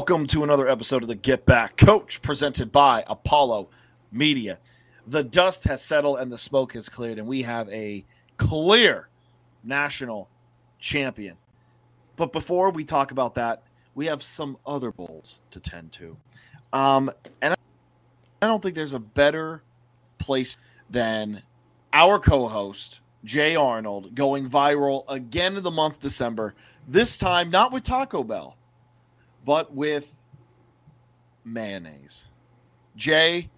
Welcome to another episode of the Get Back Coach, presented by Apollo Media. The dust has settled and the smoke has cleared, and we have a clear national champion. But before we talk about that, we have some other bowls to tend to. Um, and I don't think there's a better place than our co host, Jay Arnold, going viral again in the month December. This time, not with Taco Bell, but with mayonnaise. Jay,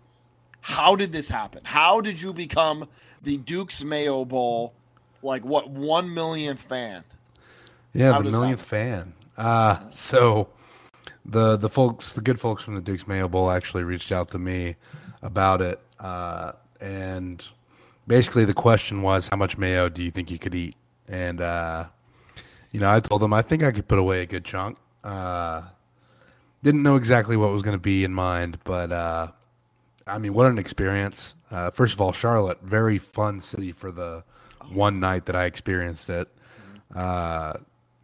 how did this happen? How did you become the Duke's Mayo Bowl, like what, one millionth fan? Yeah, How the millionth fan. Uh, so the the folks, the good folks from the Duke's Mayo Bowl actually reached out to me about it, uh, and basically the question was, how much mayo do you think you could eat? And uh, you know, I told them I think I could put away a good chunk. Uh, didn't know exactly what was going to be in mind, but uh, I mean, what an experience! Uh, first of all, Charlotte, very fun city for the one night that I experienced it. Uh,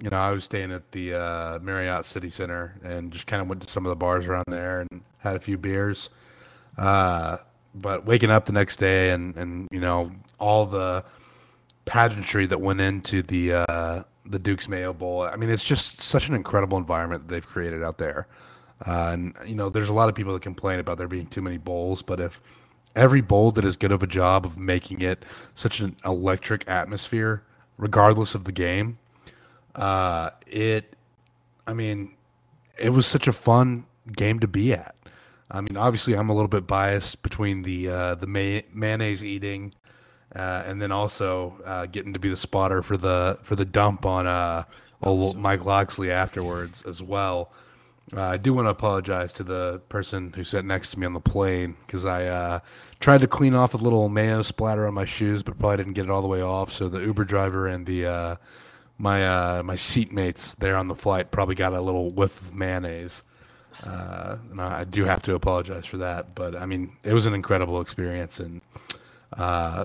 you know, I was staying at the uh, Marriott City Center and just kind of went to some of the bars around there and had a few beers. Uh, but waking up the next day and, and you know all the pageantry that went into the uh, the Duke's Mayo Bowl. I mean, it's just such an incredible environment that they've created out there. Uh, and you know, there's a lot of people that complain about there being too many bowls, but if every bowl did as good of a job of making it such an electric atmosphere, regardless of the game, uh, it, I mean, it was such a fun game to be at. I mean, obviously, I'm a little bit biased between the uh, the may- mayonnaise eating, uh, and then also uh, getting to be the spotter for the for the dump on uh, old Mike Locksley afterwards as well. Uh, I do want to apologize to the person who sat next to me on the plane because I uh, tried to clean off a little mayo splatter on my shoes, but probably didn't get it all the way off. So the Uber driver and the uh, my uh, my seatmates there on the flight probably got a little whiff of mayonnaise. Uh, and I do have to apologize for that, but I mean it was an incredible experience, and uh,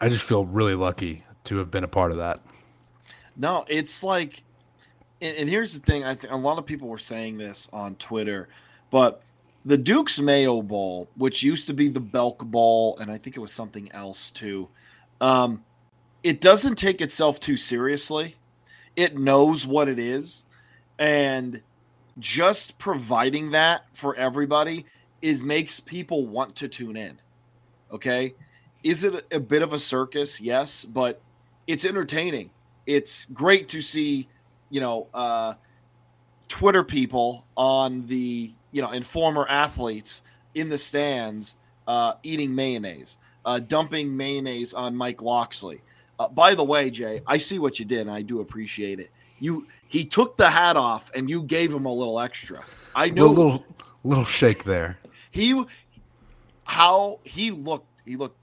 I just feel really lucky to have been a part of that. No, it's like, and, and here's the thing: I think a lot of people were saying this on Twitter, but the Duke's Mayo Bowl, which used to be the Belk Bowl, and I think it was something else too. Um, it doesn't take itself too seriously it knows what it is and just providing that for everybody is makes people want to tune in okay is it a bit of a circus yes but it's entertaining it's great to see you know uh twitter people on the you know and former athletes in the stands uh eating mayonnaise uh dumping mayonnaise on mike Locksley. uh, by the way, Jay, I see what you did, and I do appreciate it. You he took the hat off, and you gave him a little extra. I know a little little shake there. He how he looked. He looked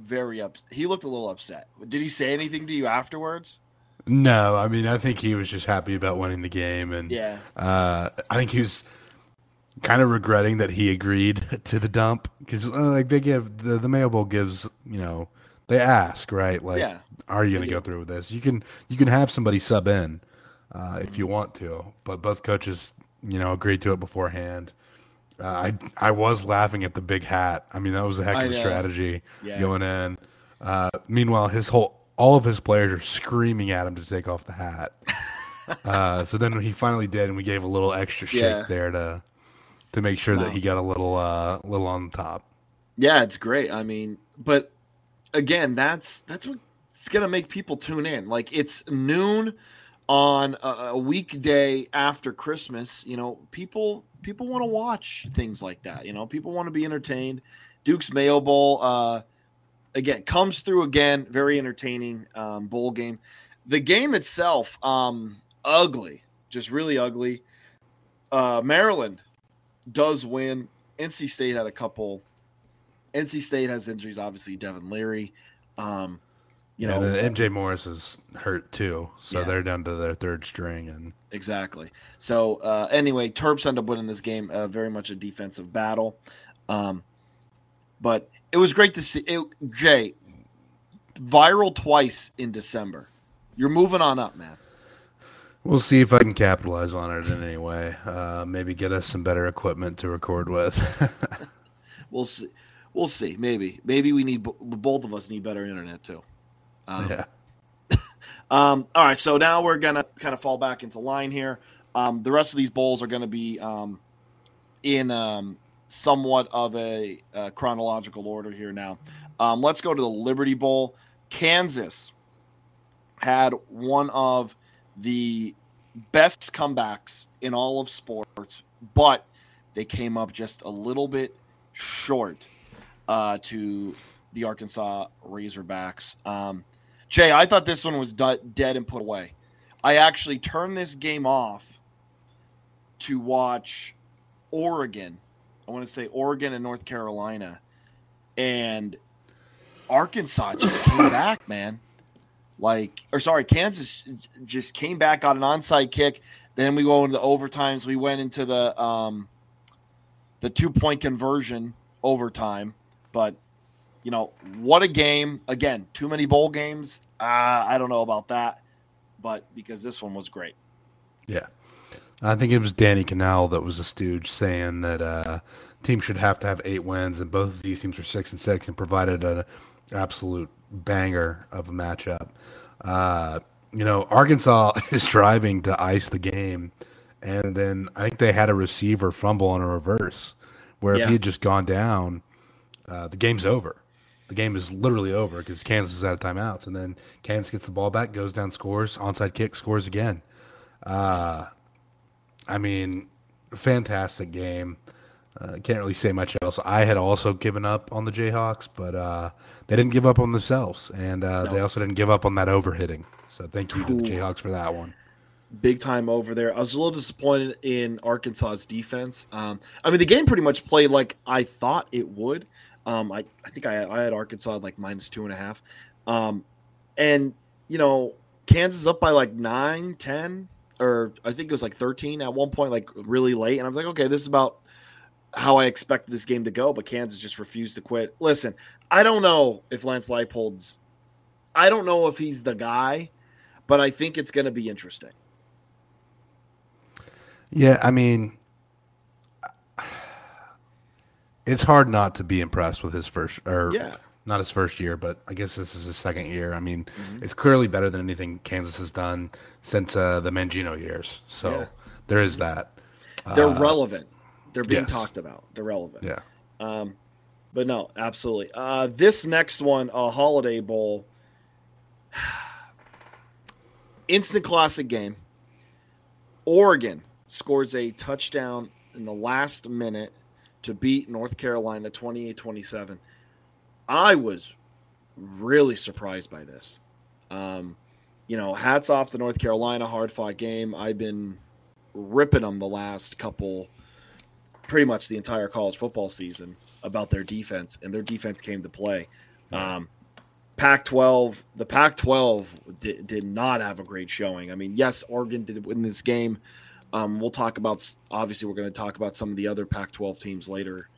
very up. He looked a little upset. Did he say anything to you afterwards? No, I mean I think he was just happy about winning the game, and yeah, uh, I think he was kind of regretting that he agreed to the dump because uh, like they give the the Mayo Bowl gives you know they ask, right? Like, yeah, are you going to go through with this? You can you can have somebody sub in uh, if you want to, but both coaches, you know, agreed to it beforehand. Uh, I I was laughing at the big hat. I mean, that was a heck of a strategy yeah. going in. Uh, meanwhile, his whole all of his players are screaming at him to take off the hat. uh, so then he finally did, and we gave a little extra shake yeah. there to to make sure wow. that he got a little uh little on the top. Yeah, it's great. I mean, but again, that's that's what's gonna make people tune in. Like it's noon on a, a weekday after Christmas. You know, people people want to watch things like that. You know, people want to be entertained. Duke's Mayo Bowl, uh, again, comes through again. Very entertaining um, bowl game. The game itself, um, ugly, just really ugly. Uh, Maryland does win. NC State had a couple NC State has injuries, obviously Devin Leary. Um, you yeah, know, MJ Morris is hurt too, so yeah. they're down to their third string, and exactly. So uh, anyway, Terps end up winning this game. Uh, very much a defensive battle, um, but it was great to see. It, Jay, viral twice in December. You're moving on up, man. We'll see if I can capitalize on it in any way. Uh, maybe get us some better equipment to record with. we'll see. We'll see. Maybe. Maybe we need both of us need better internet too. Um, yeah. um, all right. So now we're gonna kind of fall back into line here. Um, the rest of these bowls are going to be um, in um, somewhat of a, a, chronological order here now. Um, let's go to the Liberty Bowl. Kansas had one of the best comebacks in all of sports, but they came up just a little bit short uh, to the Arkansas Razorbacks. Um, Jay, I thought this one was dead and put away. I actually turned this game off to watch Oregon. I want to say Oregon and North Carolina. And Arkansas just came back, man like or sorry, Kansas just came back on an onside kick. Then we go into the overtimes. We went into the um, the two point conversion overtime. But you know what a game! Again, too many bowl games. Uh, I don't know about that, but because this one was great. Yeah, I think it was Danny Kanell that was a stooge saying that uh, team should have to have eight wins, and both of these teams were six and six, and provided an absolute banger of a matchup. Uh, you know, Arkansas is driving to ice the game, and then I think they had a receiver fumble on a reverse, where yeah. if he had just gone down, uh, the game's over. The game is literally over because Kansas is out of timeouts, and then Kansas gets the ball back, goes down, scores, onside kick, scores again. Uh, I mean, fantastic game. Uh, can't really say much else. I had also given up on the Jayhawks, but uh, they didn't give up on themselves, and uh, no. they also didn't give up on that overhitting. So thank you to the Jayhawks for that one. Big time over there. I was a little disappointed in Arkansas's defense. Um, I mean, the game pretty much played like I thought it would. Um, I, I think I, I had Arkansas at like minus two and a half. Um, and, you know, Kansas up by like nine, 10, or I think it was like 13 at one point, like really late. And I was like, okay, this is about – how I expected this game to go, but Kansas just refused to quit. Listen, I don't know if Lance Leipold's, I don't know if he's the guy, but I think it's going to be interesting. Yeah, I mean, it's hard not to be impressed with his first, or yeah. not his first year, but I guess this is his second year. I mean, mm-hmm. it's clearly better than anything Kansas has done since uh, the Mangino years. So yeah. there is that. They're uh, relevant. They're being yes. talked about. They're relevant. Yeah. Um, but no, absolutely. Uh, this next one, a Holiday Bowl, instant classic game. Oregon scores a touchdown in the last minute to beat North Carolina 28 27. I was really surprised by this. Um, you know, hats off to North Carolina, hard fought game. I've been ripping them the last couple pretty much the entire college football season about their defense, and their defense came to play. Um, Pac 12, the Pac 12 did, did, not have a great showing. I mean, yes, Oregon did win this game. Um, we'll talk about, obviously, we're going to talk about some of the other Pac 12 teams later.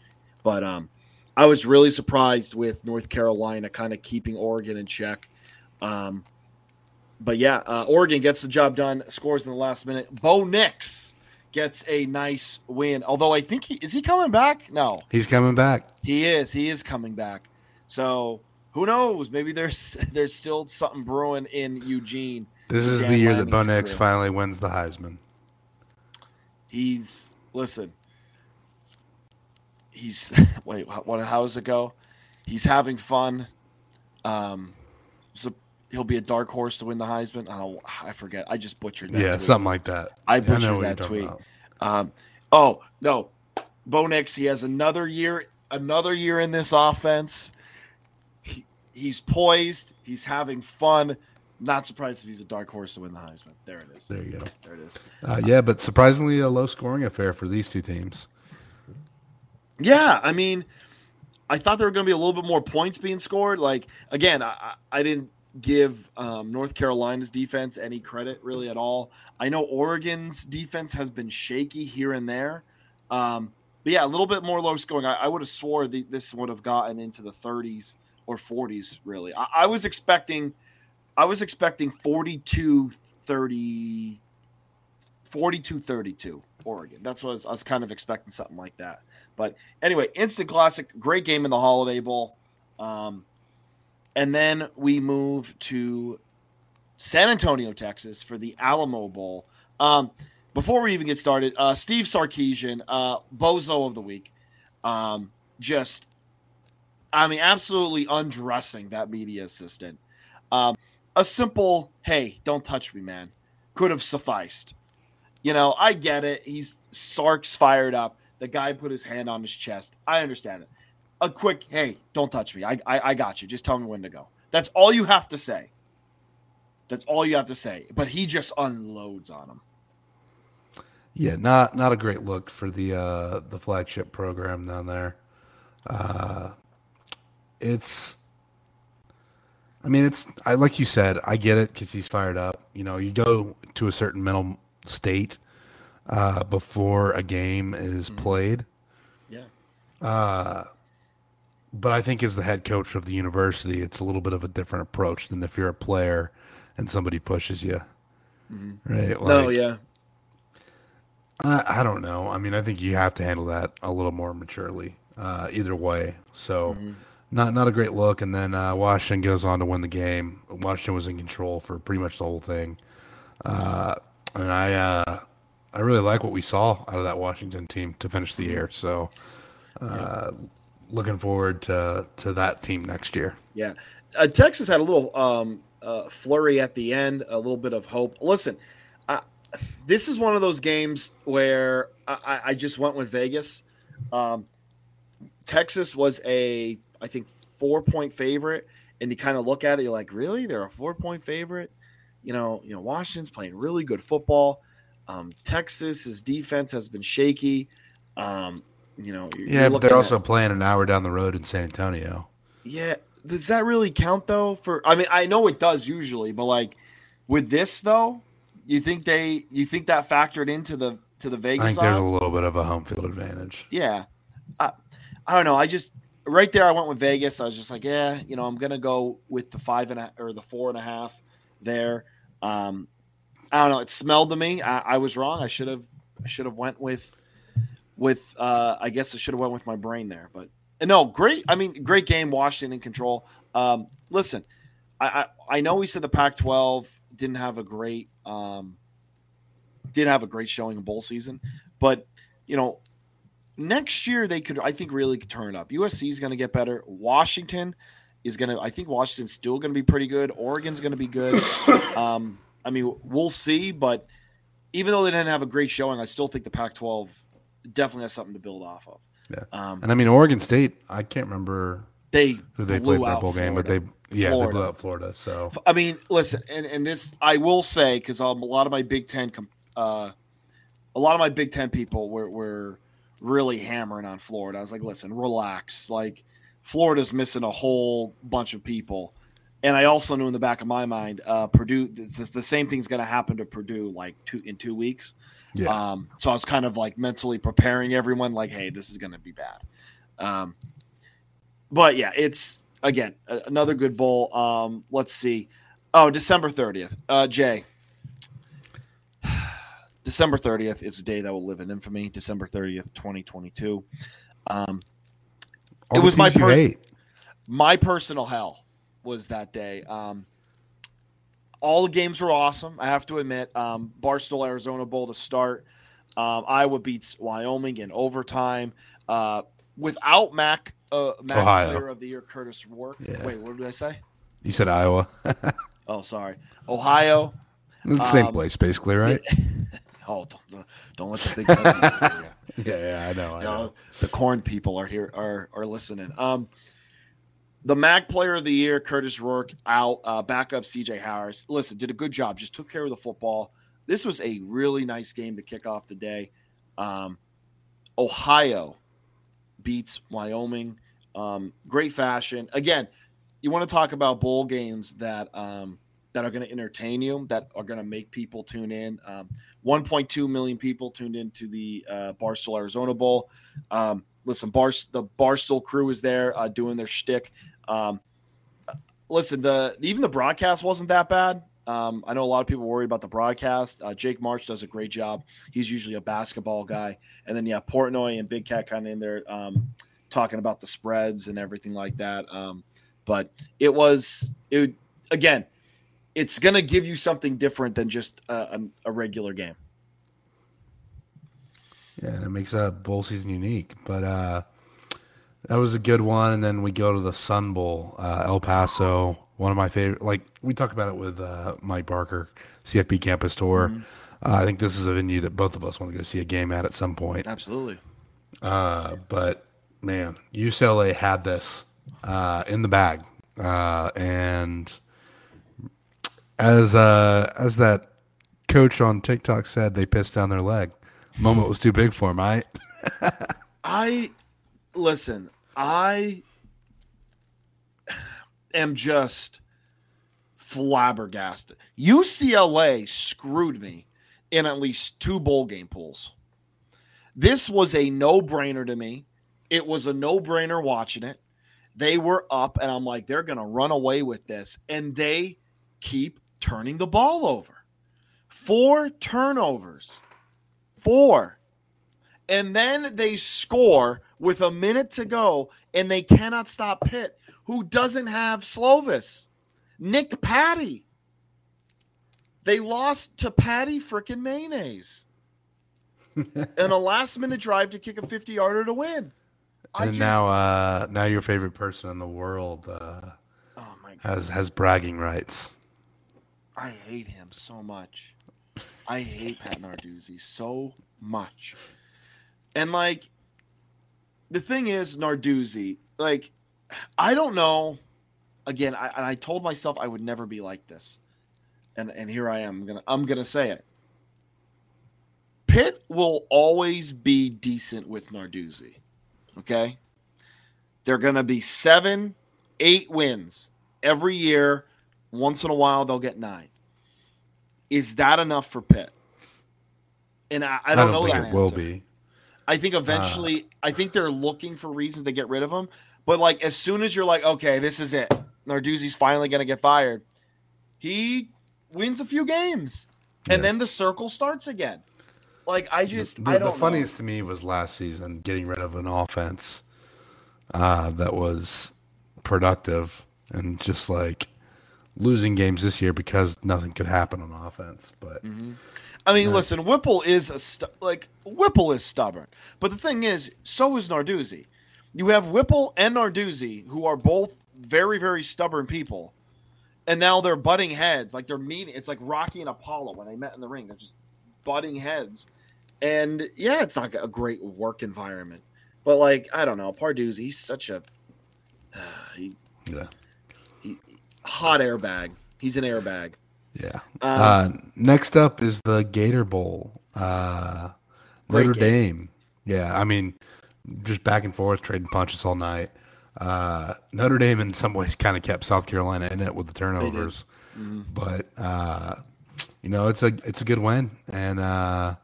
But um, I was really surprised with North Carolina kind of keeping Oregon in check. Um, but yeah, uh, Oregon gets the job done, scores in the last minute. Bo Nix gets a nice win. Although I think he is he coming back? No, he's coming back. He is. He is coming back. So who knows? Maybe there's there's still something brewing in Eugene. This is the year that Bo Nix finally wins the Heisman. He's listen. He's wait. What? How does it go? He's having fun. Um, so he'll be a dark horse to win the Heisman. Oh, I forget. I just butchered that. Yeah, tweet. something like that. I butchered I that tweet. Um, oh no, Bo Nix. He has another year, another year in this offense. He, he's poised. He's having fun. Not surprised if he's a dark horse to win the Heisman. There it is. There you go. There it is. Uh, yeah, but surprisingly a low scoring affair for these two teams. Yeah, I mean, I thought there were going to be a little bit more points being scored. Like again, I, I didn't give um, North Carolina's defense any credit really at all. I know Oregon's defense has been shaky here and there. Um, but yeah, a little bit more low scoring. I, I would have swore the, this would have gotten into the 30s or 40s, really. I, I was expecting I was expecting 42 30 42-32 Oregon. That's what I was, I was kind of expecting something like that. But anyway, instant classic, great game in the Holiday Bowl. Um, and then we move to San Antonio, Texas for the Alamo Bowl. Um, before we even get started, uh, Steve Sarkisian, uh, bozo of the week, um, just, I mean, absolutely undressing that media assistant. A simple, hey, don't touch me, man, could have sufficed. You know, I get it. He's Sark's fired up. The guy put his hand on his chest. I understand it. A quick, hey, don't touch me. I, I, I got you. Just tell me when to go. That's all you have to say. That's all you have to say. But he just unloads on him. Yeah, not not a great look for the uh, the flagship program down there. Uh, it's, I mean, it's I like you said, I get it because he's fired up. You know, you go to a certain mental state uh, before a game is mm-hmm. played. Yeah. Uh, but I think as the head coach of the university, it's a little bit of a different approach than if you're a player and somebody pushes you. Mm-hmm. Right? Like, no, yeah. I, I don't know. I mean, I think you have to handle that a little more maturely. Uh, either way, so mm-hmm. Not not a great look. And then uh, Washington goes on to win the game. Washington was in control for pretty much the whole thing. Uh, and I uh, I really like what we saw out of that Washington team to finish the year. So, uh, looking forward to to that team next year. Yeah, uh, Texas had a little um, uh, flurry at the end, a little bit of hope. Listen, this is one of those games where I, I just went with Vegas. Um, Texas was a, I think, four point favorite, and you kind of look at it, you're like, really? They're a four point favorite? You know, you know, Washington's playing really good football. Um, Texas's defense has been shaky. Um, you know, you're, yeah, you're but they're also at, playing an hour down the road in San Antonio. Yeah, does that really count though? For I mean, I know it does usually, but like with this though, you think they you think that factored into the to the Vegas? I think there's odds? a little bit of a home field advantage. Yeah, I, I don't know. I just right there I went with Vegas. I was just like, yeah, you know, I'm gonna go with the five and a, or the four and a half there. Um, I don't know. It smelled to me. I, I was wrong. I should have I should have went with with uh, I guess I should have went with my brain there. But no, great. I mean, great game. Washington in control. Um, listen, I, I I know we said the Pac-12 didn't have a great um, did have a great showing in bowl season, but you know, next year they could I think really turn up. USC is going to get better. Washington is going to I think Washington's still going to be pretty good. Oregon's going to be good. Um, I mean, we'll see, but even though they didn't have a great showing, I still think the Pac-12 definitely has something to build off of. Yeah. Um, and I mean, Oregon State, I can't remember they who they played that bowl game, but they yeah Florida. they blew out Florida. So I mean, listen, and and this I will say because um, a lot of my Big Ten, uh, a lot of my Big Ten people were were really hammering on Florida. I was like, listen, relax. Like Florida's missing a whole bunch of people. And I also knew in the back of my mind, uh, Purdue, the, the same thing's going to happen to Purdue like two in two weeks. Yeah. Um, so I was kind of like mentally preparing everyone, like, hey, this is going to be bad. Um, but yeah, it's again another good bowl. Um, let's see. Oh, December thirtieth. Uh, Jay. December thirtieth is a day that will live in infamy. December thirtieth, twenty twenty two. Um, it was my per- my personal hell was that day. Um, all the games were awesome. I have to admit. Um, Barstool Arizona Bowl to start. Um, Iowa beats Wyoming in overtime. Uh, without Mac uh, Mac Ohio. Player of the Year, Curtis Rourke. Yeah. Wait, what did I say? You said Iowa. oh, sorry, Ohio. Same um, place, basically, right? oh, don't, don't let the big yeah, yeah, I know. I know. know. The corn people are here are are listening. Um, the MAC Player of the Year, Curtis Rourke, out. Uh, backup CJ Harris. Listen, did a good job. Just took care of the football. This was a really nice game to kick off the day. Um, Ohio beats Wyoming. Um, great fashion. Again, you want to talk about bowl games that um, that are going to entertain you, that are going to make people tune in. Um, 1.2 million people tuned into the uh, Barstool Arizona Bowl. Um, listen, Bar the Barstool crew is there uh, doing their shtick. Um, listen, the even the broadcast wasn't that bad. Um, I know a lot of people worry about the broadcast. Uh, Jake March does a great job. He's usually a basketball guy, and then yeah, Portnoy and Big Cat kind of in there um, talking about the spreads and everything like that. Um, but it was it again. It's going to give you something different than just a, a, regular game. Yeah, and it makes a bowl season unique. But uh, that was a good one. And then we go to the Sun Bowl, uh, El Paso. One of my favorite. Like we talked about it with uh, Mike Barker, CFP Campus Tour. Mm-hmm. Uh, I think this is a venue that both of us want to go see a game at at some point. Absolutely. Uh, but man, UCLA had this uh, in the bag, and as uh, as that coach on TikTok said, they pissed down their leg moment was too big for him. I, I listen. I am just flabbergasted. UCLA screwed me in at least two bowl game pools. This was a no brainer to me. It was a no brainer watching it. They were up, and I'm like, they're going to run away with this. And they keep turning the ball over. Four turnovers four. And then they score with a minute to go, and they cannot stop Pitt, who doesn't have Slovis. Nick Patti. They lost to Patty freaking Mayonnaise. and a last minute drive to kick a 50 yarder to win. I and just, now uh now your favorite person in the world uh oh has has bragging rights. I hate him so much. I hate Pat Narduzzi so much. And like the thing is, Narduzzi, like I don't know. Again, I, I told myself I would never be like this, and and here I am. I'm gonna I'm gonna say it. Pitt will always be decent with Narduzzi. Okay, they're gonna be seven, eight wins every year. Once in a while, they'll get nine. Is that enough for Pitt? And I, I, don't, I don't, know that it will be. I think eventually, uh, I think they're looking for reasons to get rid of him. But like, as soon as you're like, okay, this is it, Narduzzi's finally going to get fired, he wins a few games, and yeah. then the circle starts again. Like, I just, the, I don't. The funniest know. to me was last season getting rid of an offense uh, that was productive and just like losing games this year because nothing could happen on offense. But mm-hmm. I mean, listen, Whipple is a stu- like Whipple is stubborn, but the thing is, so is Narduzzi. You have Whipple and Narduzzi, who are both very, very stubborn people, and now they're butting heads. Like they're meeting. It's like Rocky and Apollo when they met in the ring. They're just butting heads, and yeah, it's not a great work environment. But like, I don't know, Narduzzi, he's such a uh, he, yeah hot airbag. He's an airbag. Yeah. Um, uh, next up is the Gator Bowl. Uh, Notre Dame. Yeah, I mean, just back and forth, trading punches all night. Uh, Notre Dame, in some ways, kind of kept South Carolina in it with the turnovers, mm-hmm. but uh, you know, it's a it's a good win, and uh,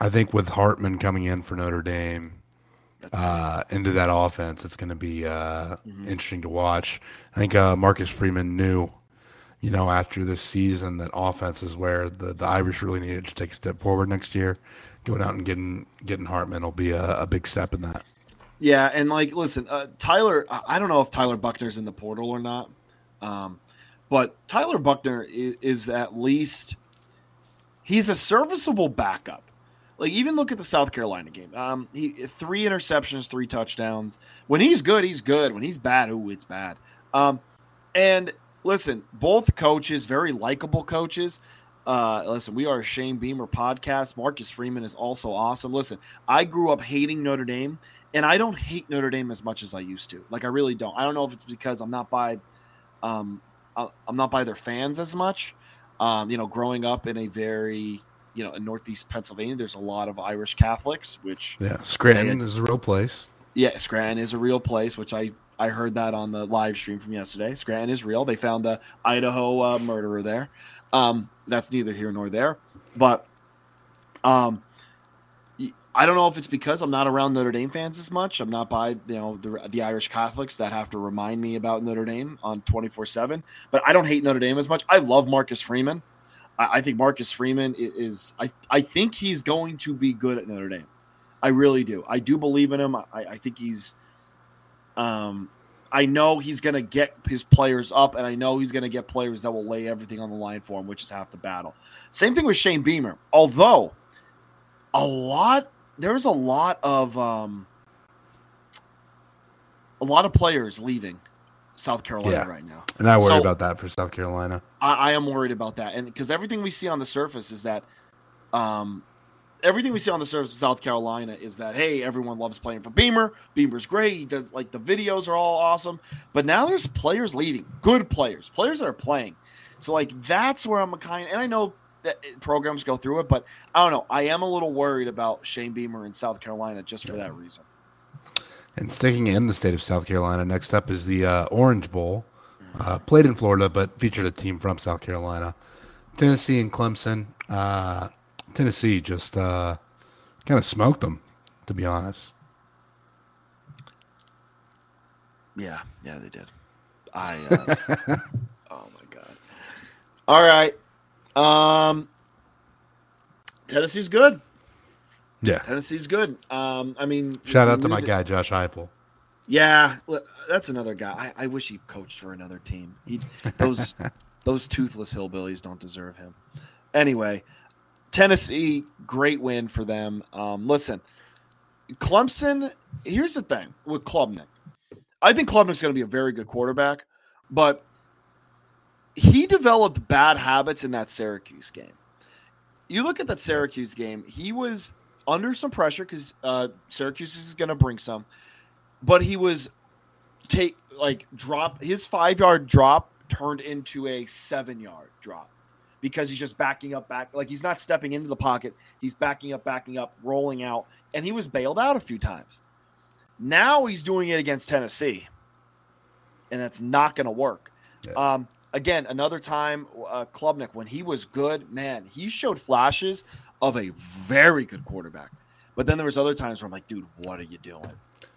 I think with Hartman coming in for Notre Dame, uh, into that offense. It's going to be uh, mm-hmm. interesting to watch. I think uh, Marcus Freeman knew, you know, after this season that offense is where the, the Irish really needed to take a step forward next year. Going out and getting getting Hartman will be a, a big step in that. Yeah, and like, listen, uh, Tyler. I don't know if Tyler Buchner's in the portal or not, um, but Tyler Buchner is, is at least he's a serviceable backup like even look at the South Carolina game. Um, he three interceptions, three touchdowns. When he's good, he's good. When he's bad, oh, it's bad. Um, and listen, both coaches, very likable coaches. Uh, listen, we are a Shane Beamer podcast. Marcus Freeman is also awesome. Listen, I grew up hating Notre Dame, and I don't hate Notre Dame as much as I used to. Like I really don't. I don't know if it's because I'm not by, um, I'm not by their fans as much. Um, you know, growing up in a very you know, in Northeast Pennsylvania, there's a lot of Irish Catholics, which yeah, Scranton is a real place. Yeah, Scranton is a real place, which I I heard that on the live stream from yesterday. Scranton is real. They found the Idaho uh, murderer there. Um, that's neither here nor there, but um, I don't know if it's because I'm not around Notre Dame fans as much. I'm not by you know the, the Irish Catholics that have to remind me about Notre Dame on 24 seven. But I don't hate Notre Dame as much. I love Marcus Freeman. I, I think Marcus Freeman is, is, I I think he's going to be good at Notre Dame. I really do. I do believe in him. I, I think he's. Um, I know he's going to get his players up, and I know he's going to get players that will lay everything on the line for him, which is half the battle. Same thing with Shane Beamer. Although a lot there's a lot of um, a lot of players leaving South Carolina yeah. right now, and I worry so, about that for South Carolina. I, I am worried about that, and because everything we see on the surface is that, um, everything we see on the surface of South Carolina is that hey, everyone loves playing for Beamer. Beamer's great. He does like the videos are all awesome, but now there's players leaving, good players, players that are playing. So like that's where I'm kind, and I know that programs go through it, but I don't know. I am a little worried about Shane Beamer in South Carolina just for that reason. And sticking in the state of South Carolina, next up is the uh, Orange Bowl. Uh, played in Florida, but featured a team from South Carolina. Tennessee and Clemson. Uh, Tennessee just uh, kind of smoked them, to be honest. Yeah, yeah, they did. I. Uh, oh my god! All right, um, Tennessee's good. Yeah, Tennessee's good. Um, I mean, shout out to my guy Josh Heupel. Yeah, that's another guy. I, I wish he coached for another team. He, those those toothless hillbillies don't deserve him. Anyway, Tennessee, great win for them. Um, listen, Clemson. Here's the thing with Klubnik. I think Klubnik's going to be a very good quarterback, but he developed bad habits in that Syracuse game. You look at that Syracuse game, he was under some pressure because uh, Syracuse is going to bring some, but he was take like drop his five yard drop turned into a seven yard drop because he's just backing up back like he's not stepping into the pocket. He's backing up backing up rolling out and he was bailed out a few times. Now he's doing it against tennessee and that's not going to work. Yeah. um, again, another time, uh, Klubnik, when he was good, man, he showed flashes of a very good quarterback. But then there was other times where I'm like, dude, what are you doing?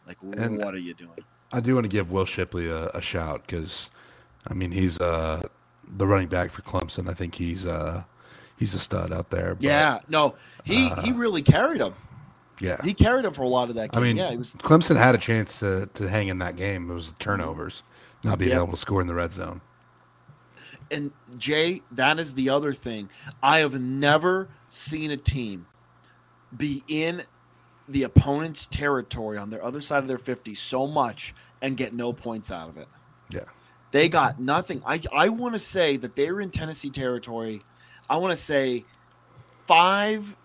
Like, and what are you doing? I do want to give Will Shipley a, a shout because, I mean, he's uh, the running back for Clemson. I think he's uh, he's a stud out there. But, yeah, no, he uh, he really carried him. Yeah, he carried him for a lot of that game. I mean, yeah, was, Clemson had a chance to to hang in that game. It was turnovers, not being yep. able to score in the red zone and Jay, that is the other thing. I have never seen a team be in the opponent's territory on their other side of their 50 so much and get no points out of it. Yeah. They got nothing. I, I want to say that they were in Tennessee territory. I want to say five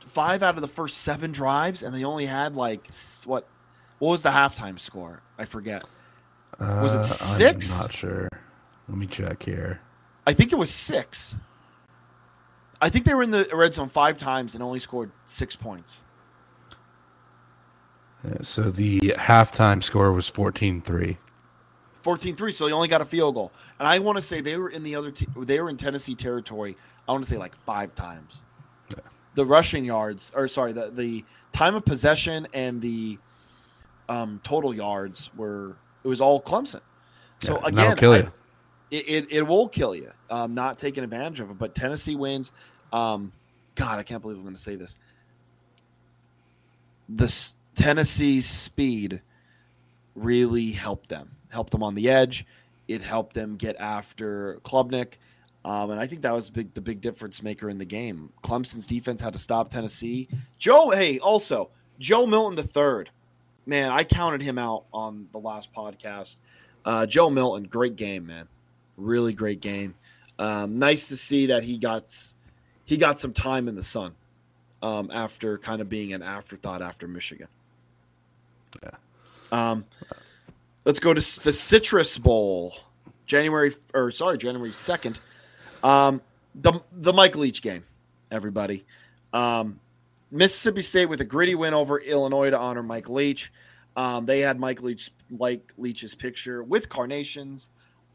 five out of the first seven drives, and they only had like what what was the halftime score? I forget. Was it uh, six? I'm not sure. Let me check here. I think it was six. I think they were in the red zone five times and only scored six points. Yeah, so the halftime score was 14 3. 14 3. So they only got a field goal. And I want to say they were in the other, te- they were in Tennessee territory, I want to say like five times. Yeah. The rushing yards, or sorry, the, the time of possession and the um, total yards were, it was all Clemson. So yeah, again, kill you. I, it, it, it will kill you. Um, not taking advantage of it. But Tennessee wins. Um, God, I can't believe I'm going to say this. The Tennessee speed really helped them. Helped them on the edge. It helped them get after Klubnik. Um, and I think that was big, the big difference maker in the game. Clemson's defense had to stop Tennessee. Joe, hey, also Joe Milton the third, man, I counted him out on the last podcast. Uh, Joe Milton, great game, man. Really great game. Um, nice to see that he got he got some time in the sun um, after kind of being an afterthought after Michigan. Yeah. Um, let's go to the Citrus Bowl, January or sorry, January second. Um, the the Mike Leach game, everybody. Um, Mississippi State with a gritty win over Illinois to honor Mike Leach. Um, they had Mike Leach, Mike Leach's picture with carnations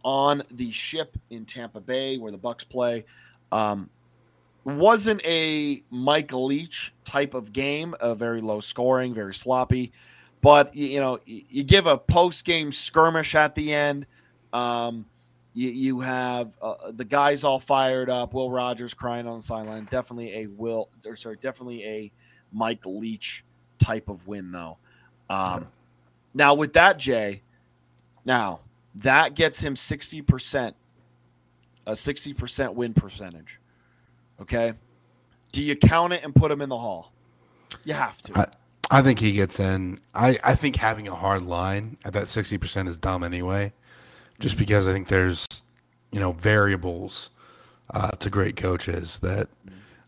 on the ship in Tampa Bay where the Bucks play. Um, wasn't a Mike Leach type of game, a very low scoring, very sloppy. But you know, you give a post game skirmish at the end. Um, you, you have uh, the guys all fired up. Will Rogers crying on the sideline. Definitely a Will, or sorry, definitely a Mike Leach type of win, though. Um, now with that, Jay, now that gets him sixty percent, a sixty percent win percentage. Okay, do you count it and put him in the hall? You have to. I, I think he gets in. I, I think having a hard line at that sixty percent is dumb anyway just because I think there's, you know, variables uh, to great coaches that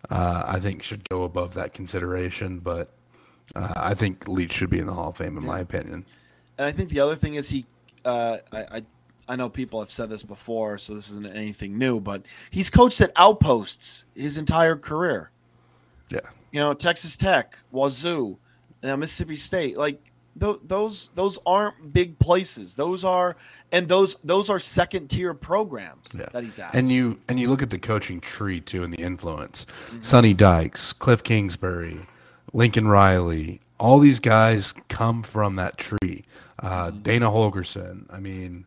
uh, I think should go above that consideration. But uh, I think Leach should be in the Hall of Fame, in yeah. my opinion. And I think the other thing is he, uh, I, I, I know people have said this before, so this isn't anything new, but he's coached at outposts his entire career. Yeah. You know, Texas Tech, Wazoo, now Mississippi State. Like those those aren't big places. Those are and those those are second tier programs yeah. that he's at. And you and you look at the coaching tree too and the influence. Mm-hmm. Sonny Dykes, Cliff Kingsbury, Lincoln Riley, all these guys come from that tree. Uh, mm-hmm. Dana Holgorsen. I mean,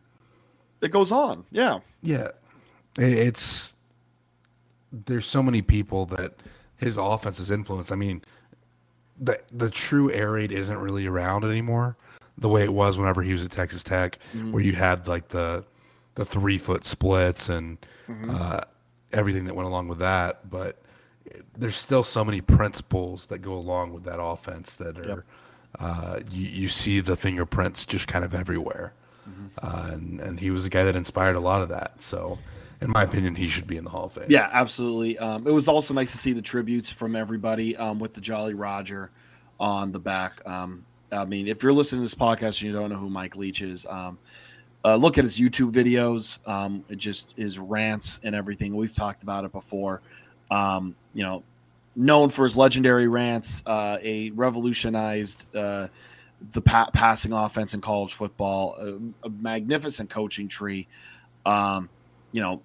it goes on. Yeah. Yeah. It's there's so many people that his offense has influenced. I mean, the the true air raid isn't really around anymore the way it was whenever he was at Texas Tech, mm-hmm. where you had like the the three foot splits and mm-hmm. uh, everything that went along with that. But there's still so many principles that go along with that offense that are yep. uh, you, you see the fingerprints just kind of everywhere. Mm-hmm. Uh, and and he was a guy that inspired a lot of that. So in my opinion, he should be in the Hall of Fame. Yeah, absolutely. Um, it was also nice to see the tributes from everybody um, with the Jolly Roger on the back. Um, I mean, if you're listening to this podcast and you don't know who Mike Leach is, um, uh, look at his YouTube videos. Um, it just his rants and everything. We've talked about it before. Um, you know, known for his legendary rants, uh, a revolutionized uh, the pa- passing offense in college football, a, a magnificent coaching tree. Um, you know,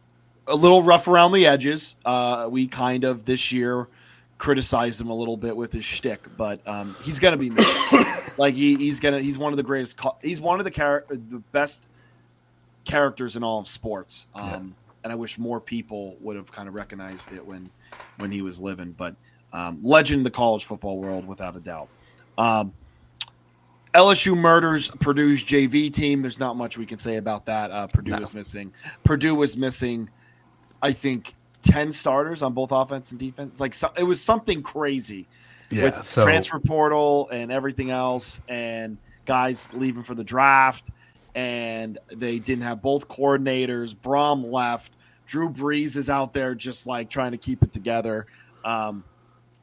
a little rough around the edges. Uh, we kind of this year criticized him a little bit with his shtick, but um, he's gonna be like he, he's gonna he's one of the greatest. He's one of the char- the best characters in all of sports. Um. And I wish more people would have kind of recognized it when when he was living. But um, legend in the college football world, without a doubt. Um, LSU murders Purdue's JV team. There's not much we can say about that. Uh, Purdue no. was missing. Purdue was missing, I think, ten starters on both offense and defense. Like so, it was something crazy yeah, with so, transfer portal and everything else, and guys leaving for the draft, and they didn't have both coordinators. Brohm left. Drew Brees is out there just like trying to keep it together. Um,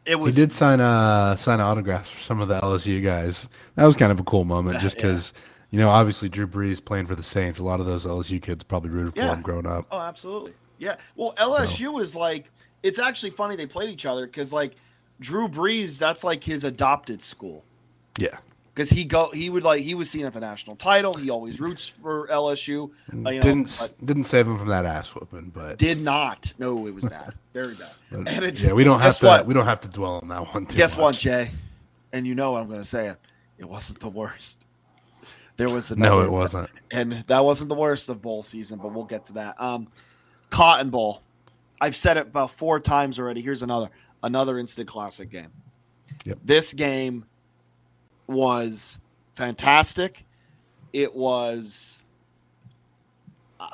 it was. He did sign uh sign autographs for some of the LSU guys. That was kind of a cool moment, just because. Yeah. You know, obviously Drew Brees playing for the Saints. A lot of those LSU kids probably rooted for yeah. him growing up. Oh, absolutely. Yeah. Well, LSU so. is like it's actually funny they played each other because like Drew Brees, that's like his adopted school. Yeah because he go he would like he was seen at the national title. He always roots for LSU. Uh, you know, didn't didn't save him from that ass whooping, but did not. No, it was bad, very bad. but, and yeah, we don't have to what? we don't have to dwell on that one. Too guess much. what, Jay? And you know what I'm going to say. It it wasn't the worst. There was another, no, it wasn't, and that wasn't the worst of bowl season. But we'll get to that. Um, Cotton Bowl. I've said it about four times already. Here's another another instant classic game. Yep. This game was fantastic. It was. Uh,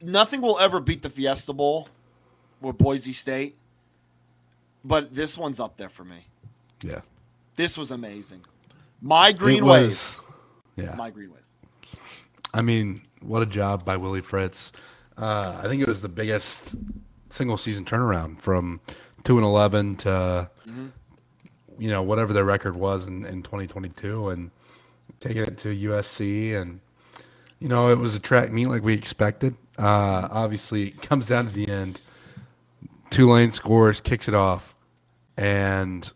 nothing will ever beat the Fiesta Bowl with Boise State, but this one's up there for me. Yeah. This was amazing. My Green was, Wave. Yeah. My Green Wave. I mean, what a job by Willie Fritz. Uh, I think it was the biggest single season turnaround from 2 and 11 to mm-hmm you know whatever their record was in, in 2022 and taking it to USC and you know it was a track meet like we expected. Uh, obviously, it comes down to the end. Tulane scores, kicks it off, and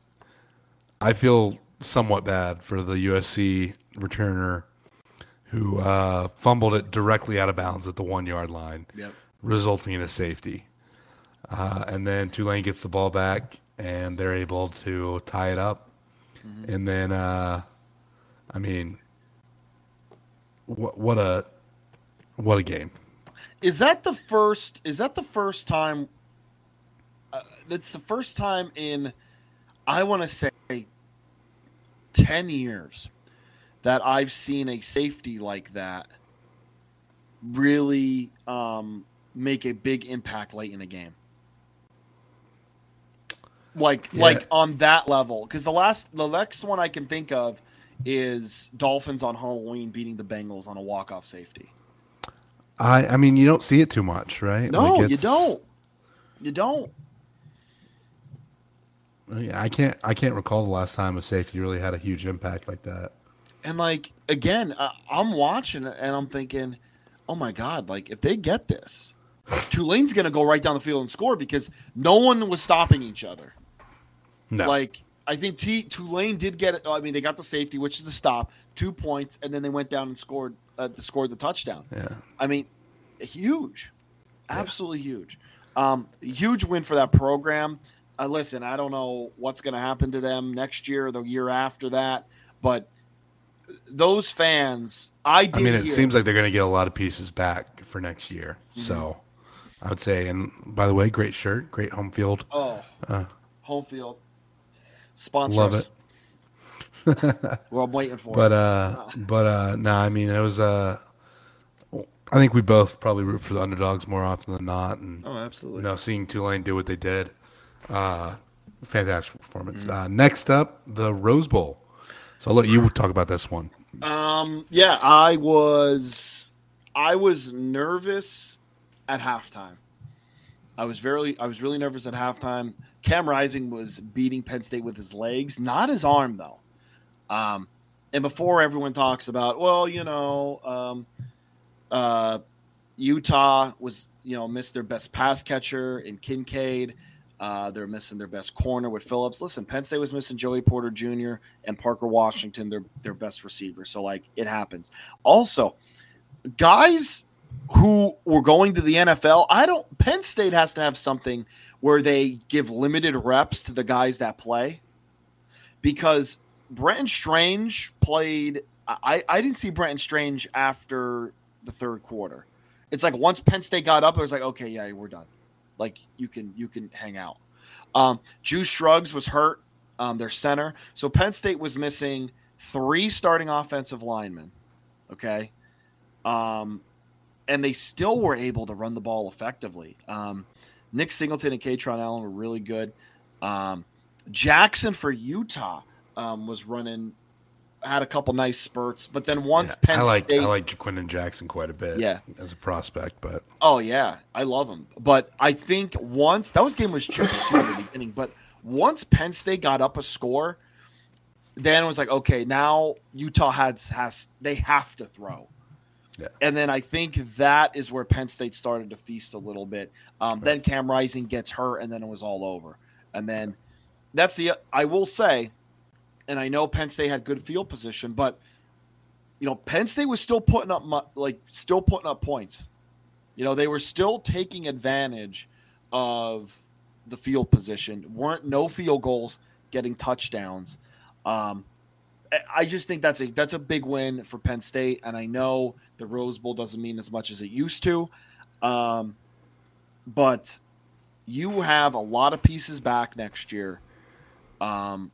I feel somewhat bad for the USC returner who uh, fumbled it directly out of bounds at the one yard line, yep. resulting in a safety. uh, and then Tulane gets the ball back, and they're able to tie it up. Mm-hmm. And then, uh, I mean, what what a what a game! Is that the first? Is that the first time? Uh, it's the first time in, I want to say, ten years that I've seen a safety like that really um, make a big impact late in a game. Like yeah. like on that level, because the last the next one I can think of is Dolphins on Halloween beating the Bengals on a walk off safety. I I mean you don't see it too much, right? No, like you don't. You don't. I can't I can't recall the last time a safety really had a huge impact like that. And like again, I'm watching and I'm thinking, oh my god, like if they get this, Tulane's going to go right down the field and score because no one was stopping each other. No. Like I think T Tulane did get it. I mean, they got the safety, which is the stop, two points, and then they went down and scored uh, scored the touchdown. Yeah. I mean, huge, absolutely yeah. huge, um, huge win for that program. Uh, listen, I don't know what's going to happen to them next year or the year after that, but those fans, I I mean, it hear, seems like they're going to get a lot of pieces back for next year. Mm-hmm. So, I would say, and by the way, great shirt, great home field. Oh, uh, home field sponsor. Love us. it. well, I'm waiting for. But uh, but uh, no, nah, I mean, it was uh, I think we both probably root for the underdogs more often than not, and oh, absolutely. You know, seeing Tulane do what they did, uh, fantastic performance. Mm-hmm. Uh, next up, the Rose Bowl. So I'll let you talk about this one. Um, yeah, I was, I was nervous at halftime. I was very, I was really nervous at halftime. Cam Rising was beating Penn State with his legs, not his arm though. Um, and before everyone talks about, well, you know, um, uh, Utah was, you know, missed their best pass catcher in Kincaid. Uh, they're missing their best corner with Phillips. Listen, Penn State was missing Joey Porter Jr. and Parker Washington, their their best receiver. So like it happens. Also, guys who were going to the NFL, I don't. Penn State has to have something where they give limited reps to the guys that play, because Brenton Strange played. I I didn't see Brenton Strange after the third quarter. It's like once Penn State got up, it was like, okay, yeah, we're done. Like you can you can hang out. Um, Juice Scruggs was hurt. Um, their center. So Penn State was missing three starting offensive linemen. Okay. Um, and they still were able to run the ball effectively. Um, Nick Singleton and Kaytron Allen were really good. Um, Jackson for Utah um, was running had a couple nice spurts, but then once yeah, Penn I like State, I like Ja'Quinden Jackson quite a bit. Yeah, as a prospect, but oh yeah, I love him. But I think once that was game was tricky in the beginning, but once Penn State got up a score, then it was like okay, now Utah has has they have to throw. Yeah. And then I think that is where Penn State started to feast a little bit. Um, right. Then Cam Rising gets hurt, and then it was all over. And then that's the I will say and I know Penn State had good field position, but you know Penn State was still putting up like still putting up points. You know they were still taking advantage of the field position. weren't no field goals, getting touchdowns. Um, I just think that's a that's a big win for Penn State, and I know the Rose Bowl doesn't mean as much as it used to, um, but you have a lot of pieces back next year. Um,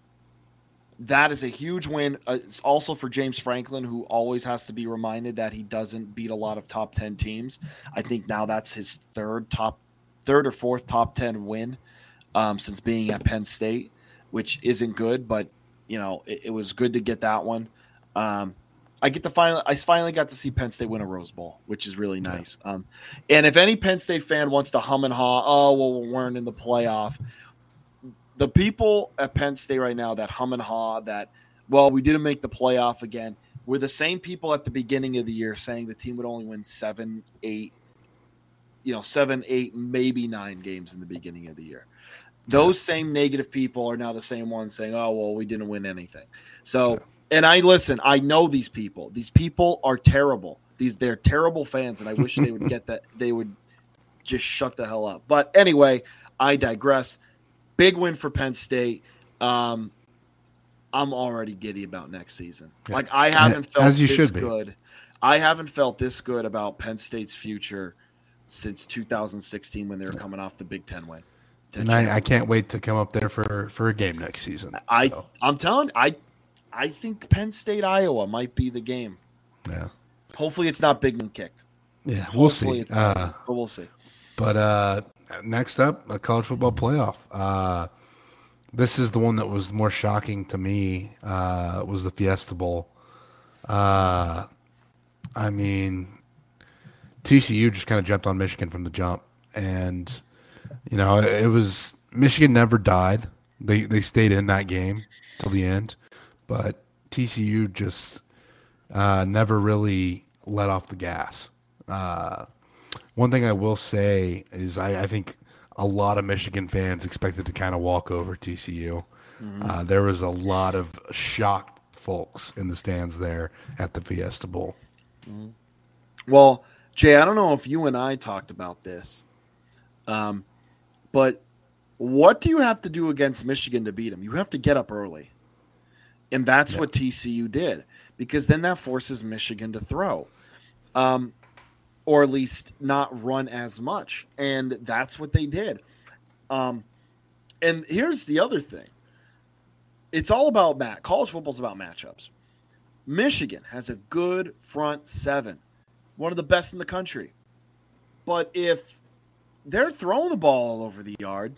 that is a huge win. Uh, it's also for James Franklin, who always has to be reminded that he doesn't beat a lot of top ten teams. I think now that's his third top, third or fourth top ten win um, since being at Penn State, which isn't good, but you know it, it was good to get that one. Um, I get the final. I finally got to see Penn State win a Rose Bowl, which is really nice. Um, and if any Penn State fan wants to hum and haw, oh well, we weren't in the playoff the people at Penn State right now that hum and haw that, well, we didn't make the playoff again, were the same people at the beginning of the year saying the team would only win seven, eight, you know, seven, eight, maybe nine games in the beginning of the year. Those same negative people are now the same ones saying, oh, well, we didn't win anything. So, and I listen, I know these people. These people are terrible. These they're terrible fans, and I wish they would get that. They would just shut the hell up. But anyway, I digress. Big win for Penn State. Um, I'm already giddy about next season. Yeah. Like I haven't felt As you this good. I haven't felt this good about Penn State's future since 2016 when they were coming off the Big Ten win. And I, I, can't wait to come up there for for a game next season. I so. I'm telling I I think Penn State Iowa might be the game. Yeah. Hopefully it's not big and kick. Yeah, we'll see. Uh, but we'll see. But uh, next up, a college football playoff. Uh, this is the one that was more shocking to me. Uh, was the Fiesta Bowl. Uh, I mean, TCU just kind of jumped on Michigan from the jump, and you know it, it was Michigan never died. They they stayed in that game till the end, but TCU just uh, never really let off the gas. Uh, one thing I will say is I, I, think a lot of Michigan fans expected to kind of walk over TCU. Mm-hmm. Uh, there was a lot of shocked folks in the stands there at the Fiesta Bowl. Mm-hmm. Well, Jay, I don't know if you and I talked about this, um, but what do you have to do against Michigan to beat them? You have to get up early. And that's yeah. what TCU did because then that forces Michigan to throw. Um, or at least not run as much. And that's what they did. Um, and here's the other thing it's all about mat. College football's about matchups. Michigan has a good front seven, one of the best in the country. But if they're throwing the ball all over the yard,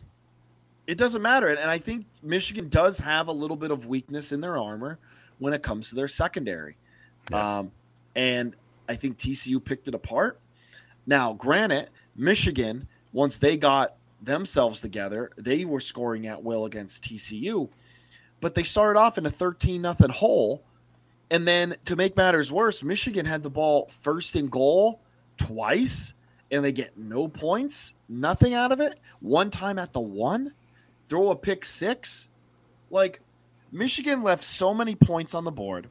it doesn't matter. And I think Michigan does have a little bit of weakness in their armor when it comes to their secondary. Yeah. Um, and I think TCU picked it apart. Now, granted, Michigan, once they got themselves together, they were scoring at will against TCU, but they started off in a 13 nothing hole. And then to make matters worse, Michigan had the ball first and goal twice, and they get no points, nothing out of it. One time at the one, throw a pick six. Like Michigan left so many points on the board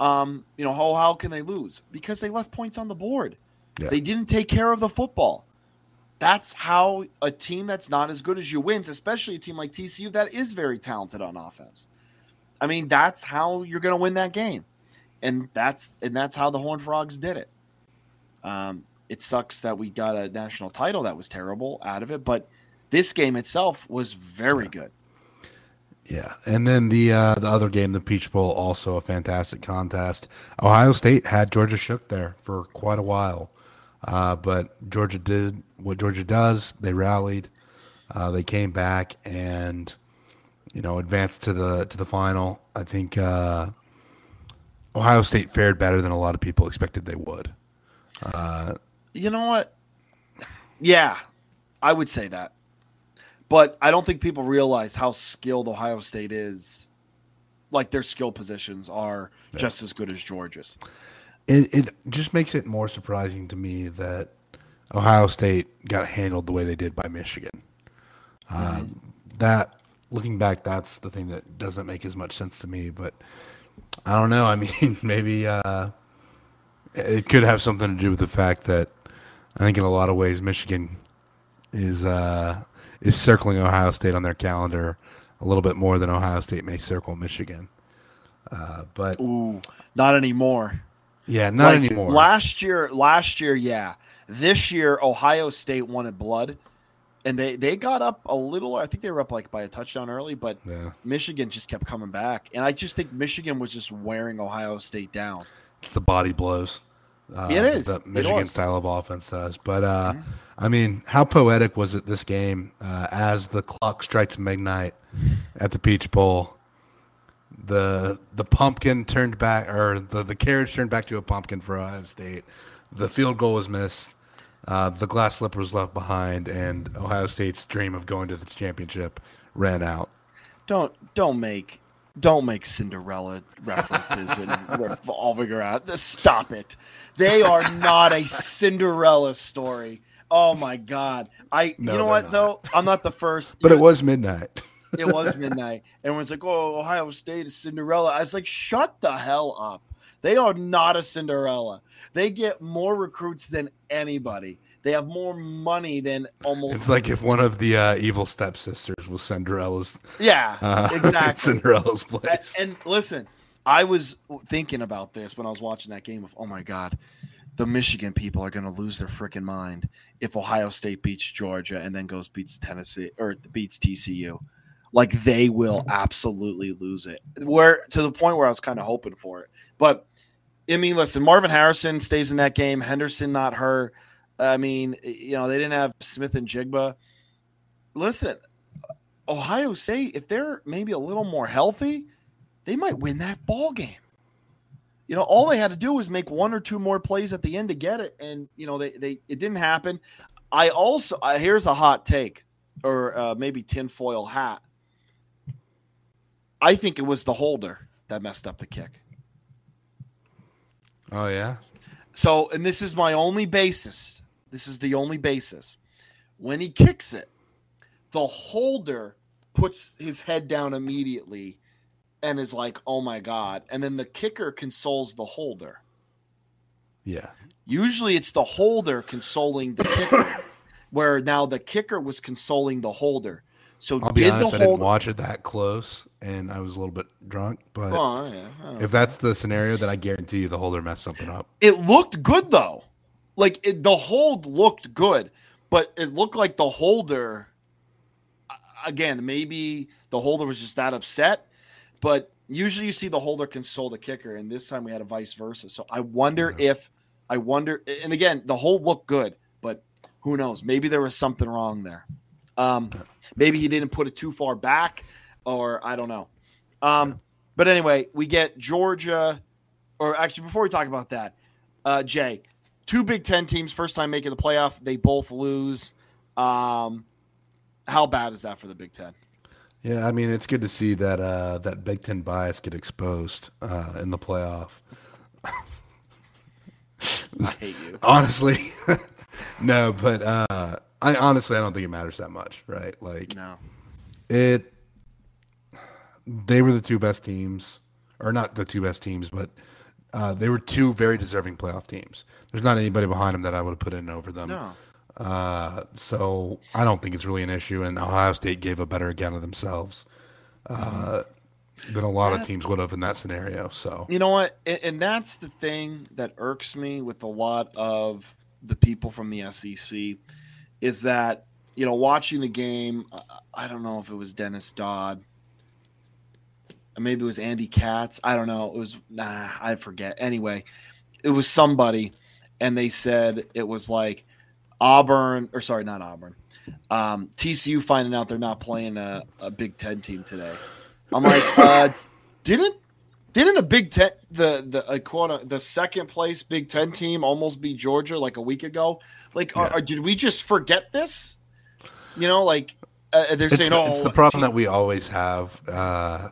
um, you know, how how can they lose? Because they left points on the board. Yeah. They didn't take care of the football. That's how a team that's not as good as you wins, especially a team like TCU that is very talented on offense. I mean, that's how you're going to win that game, and that's and that's how the Horned Frogs did it. Um, it sucks that we got a national title that was terrible out of it, but this game itself was very good. Yeah, and then the uh, the other game, the Peach Bowl, also a fantastic contest. Ohio State had Georgia shook there for quite a while, uh, but Georgia did what Georgia does. They rallied, uh, they came back, and you know advanced to the to the final. I think uh, Ohio State fared better than a lot of people expected they would. You know what? Yeah, I would say that. But I don't think people realize how skilled Ohio State is. Like their skill positions are yeah. just as good as Georgia's. It it just makes it more surprising to me that Ohio State got handled the way they did by Michigan. Mm-hmm. Um, that looking back, that's the thing that doesn't make as much sense to me. But I don't know. I mean, maybe uh, it could have something to do with the fact that I think in a lot of ways Michigan is uh, is circling Ohio State on their calendar a little bit more than Ohio State may circle Michigan. Uh, but Ooh, not anymore. Yeah, not like anymore. Last year, last year, yeah. This year, Ohio State wanted blood, and they they got up a little. I think they were up like by a touchdown early, but yeah. Michigan just kept coming back, and I just think Michigan was just wearing Ohio State down. It's the body blows. Uh, it is the Michigan style of offense does. But uh, mm-hmm. I mean, how poetic was it this game uh, as the clock strikes midnight at the Peach Bowl? The the pumpkin turned back, or the, the carriage turned back to a pumpkin for Ohio State. The field goal was missed. Uh, the glass slipper was left behind, and Ohio State's dream of going to the championship ran out. Don't don't make don't make Cinderella references and revolving around. Stop it. They are not a Cinderella story. Oh my god. I no, you know what not. though? I'm not the first. But it was midnight. it was midnight. Everyone's like, "Oh, Ohio State is Cinderella." I was like, "Shut the hell up." They are not a Cinderella. They get more recruits than anybody. They have more money than almost. It's like if one of the uh, evil stepsisters was Cinderella's. Yeah, uh, exactly. Cinderella's place. And, and listen, I was thinking about this when I was watching that game. Of oh my god, the Michigan people are going to lose their freaking mind if Ohio State beats Georgia and then goes beats Tennessee or beats TCU. Like they will absolutely lose it. Where to the point where I was kind of hoping for it. But I mean, listen, Marvin Harrison stays in that game. Henderson not hurt. I mean, you know, they didn't have Smith-Njigba. Listen, Ohio State, if they're maybe a little more healthy, they might win that ball game you know, all they had to do was make one or two more plays at the end to get it, and you know, they they it didn't happen. I also uh, here's a hot take, or uh, maybe tinfoil hat. I think it was the holder that messed up the kick. Oh yeah. So, and this is my only basis. This is the only basis. When he kicks it, the holder puts his head down immediately and is like, "Oh my god!" And then the kicker consoles the holder. Yeah. Usually, it's the holder consoling the kicker, where now the kicker was consoling the holder. So I'll be honest, I didn't watch it that close, and I was a little bit drunk. But oh, yeah. if that's the scenario, then I guarantee you the holder messed something up. It looked good though, like it, the hold looked good, but it looked like the holder. Again, maybe the holder was just that upset but usually you see the holder console the kicker, and this time we had a vice versa. So I wonder yeah. if I wonder, and again, the hold looked good, but who knows? Maybe there was something wrong there. Um, maybe he didn't put it too far back, or I don't know. Um, but anyway, we get Georgia, or actually, before we talk about that, uh, Jay, two Big Ten teams, first time making the playoff, they both lose. Um, how bad is that for the Big Ten? Yeah, I mean it's good to see that uh, that Big Ten bias get exposed uh, in the playoff. I hate you. Honestly, no, but uh, I honestly I don't think it matters that much, right? Like, no, it. They were the two best teams, or not the two best teams, but uh, they were two very deserving playoff teams. There's not anybody behind them that I would have put in over them. No. Uh, so I don't think it's really an issue. And Ohio State gave a better account of themselves uh, than a lot that, of teams would have in that scenario. So you know what, and, and that's the thing that irks me with a lot of the people from the SEC is that you know watching the game. I don't know if it was Dennis Dodd. Maybe it was Andy Katz. I don't know. It was nah, I forget. Anyway, it was somebody, and they said it was like Auburn, or sorry, not Auburn. Um, TCU finding out they're not playing a, a Big Ten team today. I'm like, uh, didn't didn't a Big Ten the the the second place Big Ten team almost beat Georgia like a week ago? Like, yeah. are, are, did we just forget this? You know, like uh, they're it's saying, the, "Oh, it's the problem that we always have uh,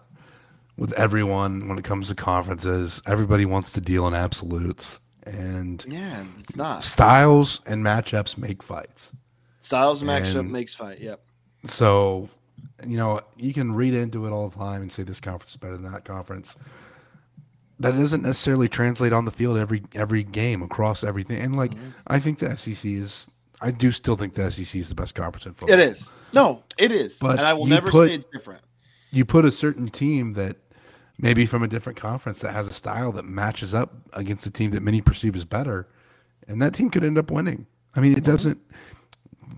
with everyone when it comes to conferences. Everybody wants to deal in absolutes." and yeah, it's not styles and matchups make fights. Styles and matchup makes fight. Yep. So, you know, you can read into it all the time and say this conference is better than that conference. That doesn't necessarily translate on the field every every game across everything. And like, mm-hmm. I think the SEC is. I do still think the SEC is the best conference in football. It is. No, it is. But and I will never put, say it's different. You put a certain team that maybe from a different conference that has a style that matches up against a team that many perceive as better, and that team could end up winning. I mean, it doesn't.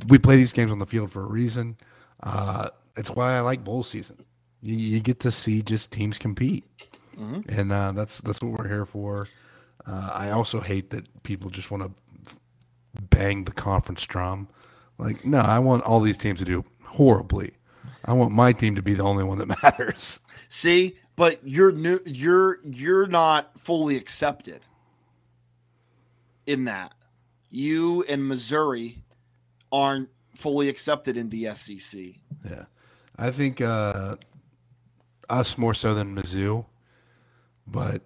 We play these games on the field for a reason. Uh, it's why I like bowl season. You, you get to see just teams compete, mm-hmm. and uh, that's that's what we're here for. Uh, I also hate that people just want to bang the conference drum. Like, no, I want all these teams to do horribly. I want my team to be the only one that matters. See, but you're new you're you're not fully accepted in that you and missouri aren't fully accepted in the sec yeah i think uh us more so than mizzou but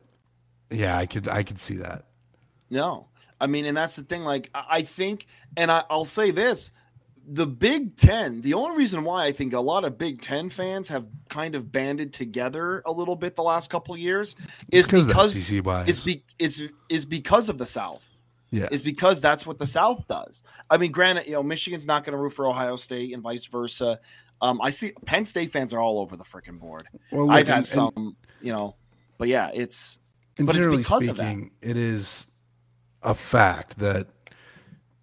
yeah i could i could see that no i mean and that's the thing like i think and I, i'll say this the Big Ten, the only reason why I think a lot of Big Ten fans have kind of banded together a little bit the last couple years is because, because it's, be, is, is because of the South. Yeah. Is because that's what the South does. I mean, granted, you know, Michigan's not going to root for Ohio State and vice versa. Um, I see Penn State fans are all over the freaking board. Well, look, I've had and, some, you know, but yeah, it's but it's because speaking, of that. It is a fact that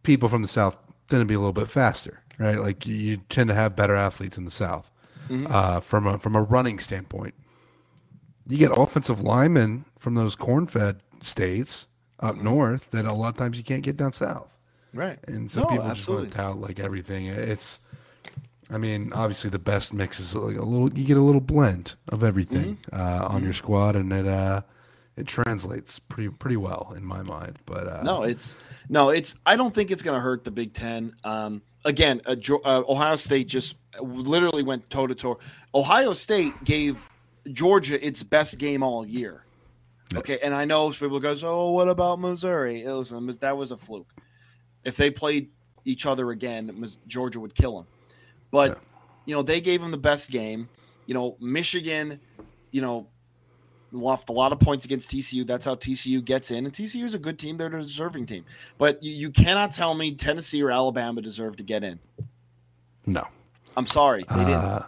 people from the South tend to be a little bit faster, right? Like you tend to have better athletes in the South mm-hmm. uh, from a from a running standpoint. You get offensive linemen from those corn-fed states up mm-hmm. north that a lot of times you can't get down south. Right. And so no, people absolutely. just want to tout like everything. It's, I mean, obviously the best mix is like a little. You get a little blend of everything mm-hmm. uh, on mm-hmm. your squad, and it uh, it translates pretty pretty well in my mind. But uh, no, it's no, it's. I don't think it's going to hurt the Big Ten. Um, again, uh, uh, Ohio State just literally went toe to toe. Ohio State gave Georgia its best game all year. Okay, and I know people goes, "Oh, what about Missouri?" Listen, that was a fluke. If they played each other again, Georgia would kill them. But yeah. you know, they gave him the best game. You know, Michigan, you know, lost a lot of points against TCU. That's how TCU gets in. And TCU is a good team. They're a deserving team. But you, you cannot tell me Tennessee or Alabama deserve to get in. No. I'm sorry. They didn't. Uh,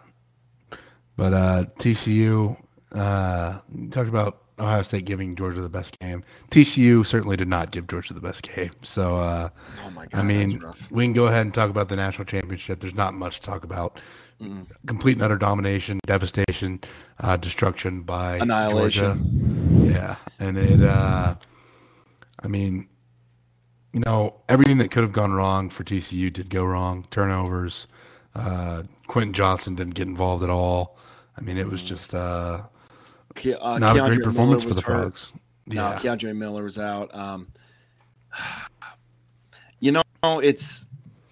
but uh, TCU, uh, talked about Ohio State giving Georgia the best game. TCU certainly did not give Georgia the best game. So, uh, oh God, I mean, we can go ahead and talk about the national championship. There's not much to talk about. Mm. Complete and utter domination, devastation, uh, destruction by annihilation. Georgia. Yeah, and it. Uh, I mean, you know, everything that could have gone wrong for TCU did go wrong. Turnovers. Uh, Quentin Johnston didn't get involved at all. I mean, it was mm. just uh, Ke- uh, not Kendre a great performance for the. Yeah, no, Kendre Miller was out. Um, you know, it's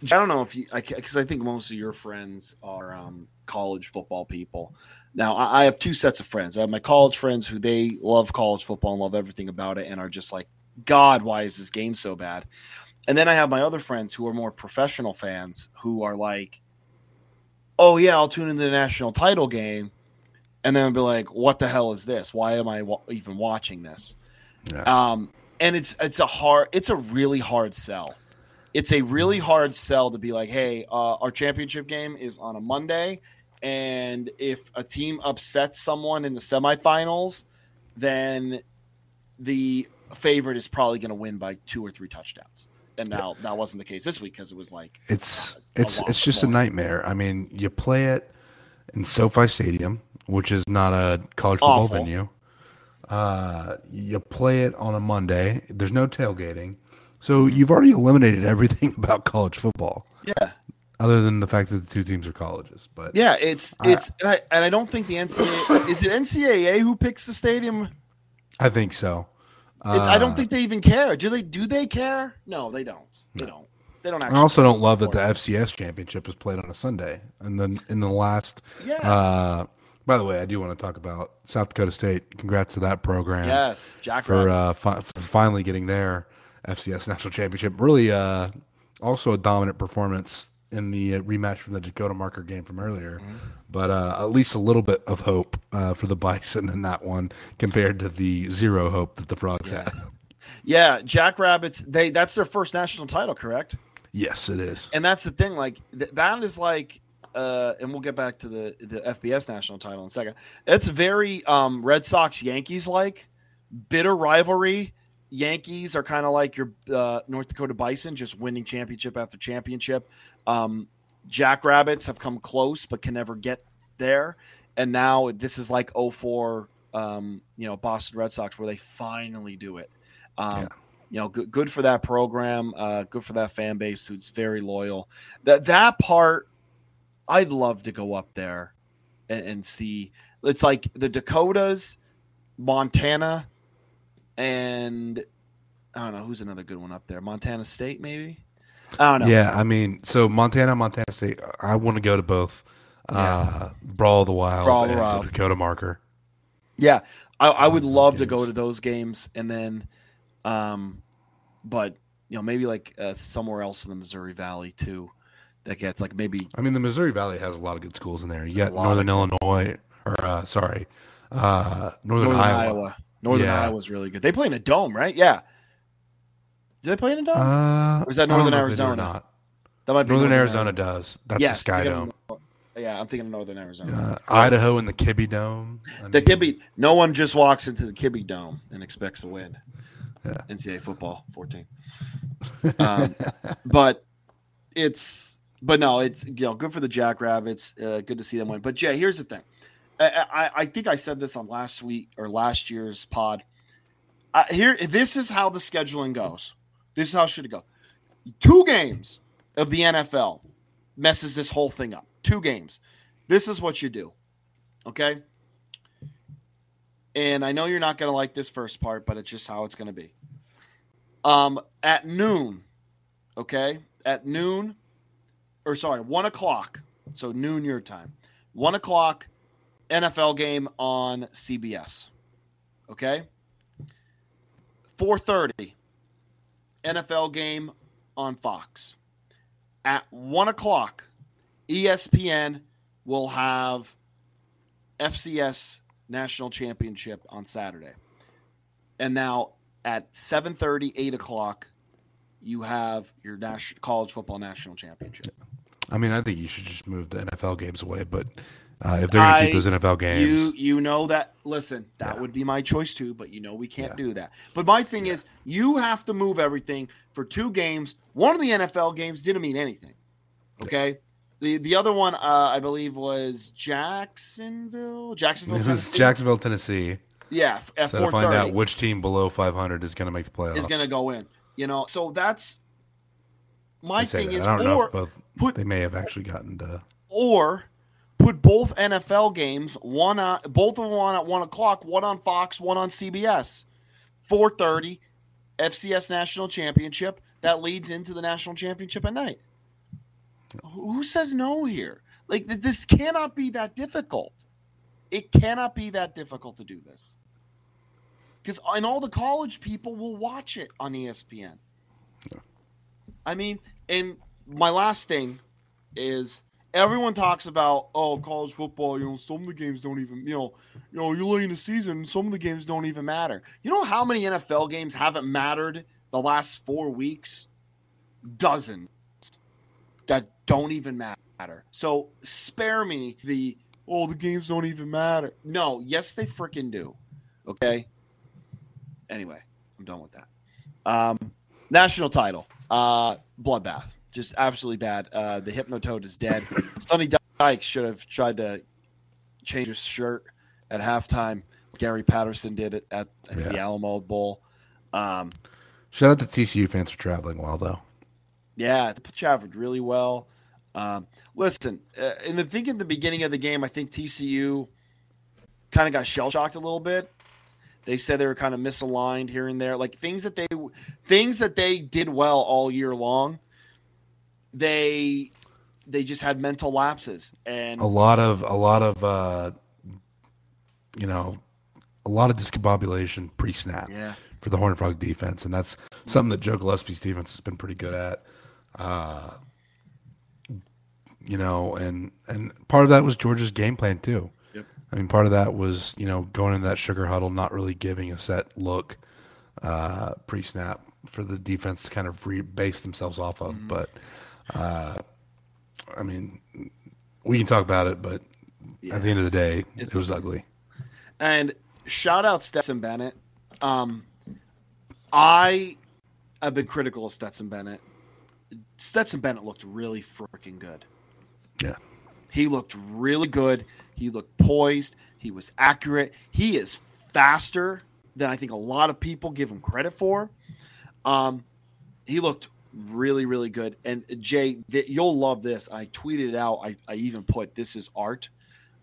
I don't know if you because I, I, think most of your friends are um, college football people. Now I, I, have two sets of friends. I have my college friends who they love college football and love everything about it, and are just like, God, why is this game so bad? And then I have my other friends who are more professional fans who are like, Oh yeah, I'll tune in the national title game, and then be like, "What the hell is this? Why am I even watching this?" Yeah. Um, and it's it's a hard, it's a really hard sell it's a really hard sell to be like, hey, uh, our championship game is on a Monday, and if a team upsets someone in the semifinals, then the favorite is probably going to win by two or three touchdowns. And now yeah. that wasn't the case this week because it was like it's it's it's just a nightmare. I mean, you play it in SoFi Stadium, which is not a college football Awful. venue. Uh, you play it on a Monday. There's no tailgating. So you've already eliminated everything about college football. Yeah. Other than the fact that the two teams are colleges, but yeah, it's it's and, I, and I don't think the NCAA is it NCAA who picks the stadium. I think so. Uh, I don't uh, think they even care. Do they? Do they care? No, they don't. They don't. They don't. I also don't love that the FCS championship is played on a Sunday, and then in the last. Yeah. Uh, by the way, I do want to talk about South Dakota State. Congrats to that program. Yes, Jack for, uh, fi- for finally getting their FCS national championship. Really, uh, also a dominant performance in the uh, rematch from the Dakota Marker game from earlier. Mm-hmm. But uh, at least a little bit of hope uh, for the Bison in that one compared to the zero hope that the Frogs yeah. had. Yeah, Jackrabbits. They that's their first national title, correct? Yes, it is. And that's the thing. Like th- that is like. Uh, and we'll get back to the the FBS national title in a second. It's very um, Red Sox Yankees like bitter rivalry Yankees are kind of like your uh, North Dakota Bison, just winning championship after championship. Um, Jackrabbits have come close, but can never get there. And now this is like 04, um, you know, Boston Red Sox, where they finally do it. Um, yeah. You know, good, good for that program. Uh, good for that fan base who's very loyal. That that part, I'd love to go up there and, and see. It's like the Dakotas, Montana, and I don't know who's another good one up there. Montana State, maybe. I don't know. Yeah, I mean, so Montana, Montana State. I want to go to both. Yeah. Uh, Brawl of the Wild Brawl and Wild. Dakota Marker. Yeah, I, I would love to go to those games, and then, um, but you know, maybe like uh, somewhere else in the Missouri Valley too. That gets like maybe. I mean, the Missouri Valley has a lot of good schools in there. You got Northern Illinois, or uh, sorry, uh, Northern, Northern Iowa. Iowa. Northern yeah. Iowa was really good. They play in a dome, right? Yeah. Do they play in a dome? Uh, or is that Northern Arizona? Not. That might be Northern, Northern Arizona, Arizona does. That's yes, a Sky Dome. Of, yeah, I'm thinking of Northern Arizona. Uh, Idaho and the Kibby Dome. I the mean, Kibby. No one just walks into the Kibby Dome and expects to win. Yeah. NCAA football 14. Um, but it's but no, it's you know good for the Jackrabbits. Uh, good to see them win. But Jay, here's the thing. I, I, I think I said this on last week or last year's pod. Here, this is how the scheduling goes. This is how it should go. Two games of the NFL messes this whole thing up. Two games. This is what you do. Okay. And I know you're not going to like this first part, but it's just how it's going to be. Um, at noon, okay, at noon, or sorry, one o'clock. So noon your time. One o'clock, NFL game on CBS. Okay. 4:30, NFL game on Fox. At one o'clock, ESPN will have FCS national championship on Saturday. And now at 7.30, 8 o'clock, you have your national, college football national championship. I mean, I think you should just move the NFL games away, but uh, if they're going to keep those NFL games, you you know that. Listen, that yeah. would be my choice too, but you know we can't yeah. do that. But my thing yeah. is, you have to move everything for two games. One of the NFL games didn't mean anything. Okay, the the other one, uh, I believe, was Jacksonville. Jacksonville. It was Tennessee. Jacksonville, Tennessee. Yeah, at so to find out which team below 500 is going to make the playoffs is going to go in. You know, so that's my thing that. is, I don't or know both, put, they may have actually gotten to, or put both NFL games one on both of them on at one o'clock, one on Fox, one on CBS, four thirty, FCS National Championship that leads into the national championship at night. Who says no here? Like this cannot be that difficult. It cannot be that difficult to do this. Because uh, and all the college people will watch it on ESPN. I mean, and my last thing is everyone talks about oh college football you know some of the games don't even you know you know you're late in the season some of the games don't even matter you know how many nfl games haven't mattered the last four weeks dozens that don't even matter. So spare me the oh the games don't even matter. No, yes they freaking do. Okay. Anyway, I'm done with that. Um, national title, uh, bloodbath, just absolutely bad. Uh, the Hypnotoad is dead. Sonny Dykes should have tried to change his shirt at halftime. Gary Patterson did it at, at yeah. the Alamo Bowl. Um, Shout out to TCU fans for traveling well, though. Yeah, they traveled really well. Um, listen, uh, in the think in the beginning of the game, I think TCU kind of got shell shocked a little bit. They said they were kind of misaligned here and there, like things that they things that they did well all year long. They they just had mental lapses and a lot of a lot of uh, you know a lot of discombobulation pre-snap yeah. for the Horned Frog defense, and that's something that Joe Gillespie's defense has been pretty good at. Uh, you know, and and part of that was Georgia's game plan too. I mean, part of that was you know going into that sugar huddle, not really giving a set look uh, pre-snap for the defense to kind of re- base themselves off of. Mm-hmm. But uh, I mean, we can talk about it, but yeah. at the end of the day, it's it was ugly. And shout out Stetson Bennett. Um, I have been critical of Stetson Bennett. Stetson Bennett looked really freaking good. Yeah. He looked really good. He looked poised. He was accurate. He is faster than I think a lot of people give him credit for. Um, he looked really, really good. And Jay, th- you'll love this. I tweeted it out. I, I even put this is art.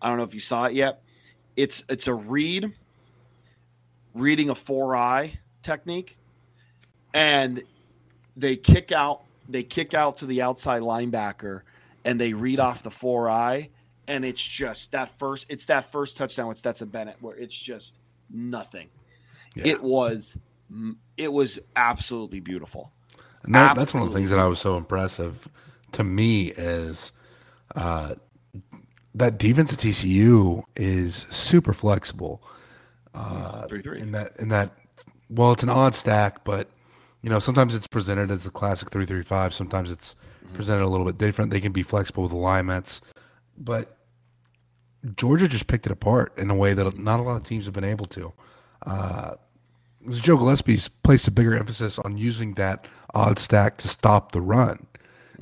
I don't know if you saw it yet. It's it's a read, reading a four eye technique, and they kick out they kick out to the outside linebacker and they read off the four eye, and it's just that first. It's that first touchdown with Stetson Bennett where it's just nothing. Yeah. It was it was absolutely beautiful. And that, that's one of the things that I was so impressive to me is uh, that defense at TCU is super flexible. Uh, three three in that in that. Well, it's an odd stack, but you know, sometimes it's presented as a classic three three five. Sometimes it's mm-hmm. presented a little bit different. They can be flexible with alignments, but Georgia just picked it apart in a way that not a lot of teams have been able to. Uh, Joe Gillespie's placed a bigger emphasis on using that odd stack to stop the run.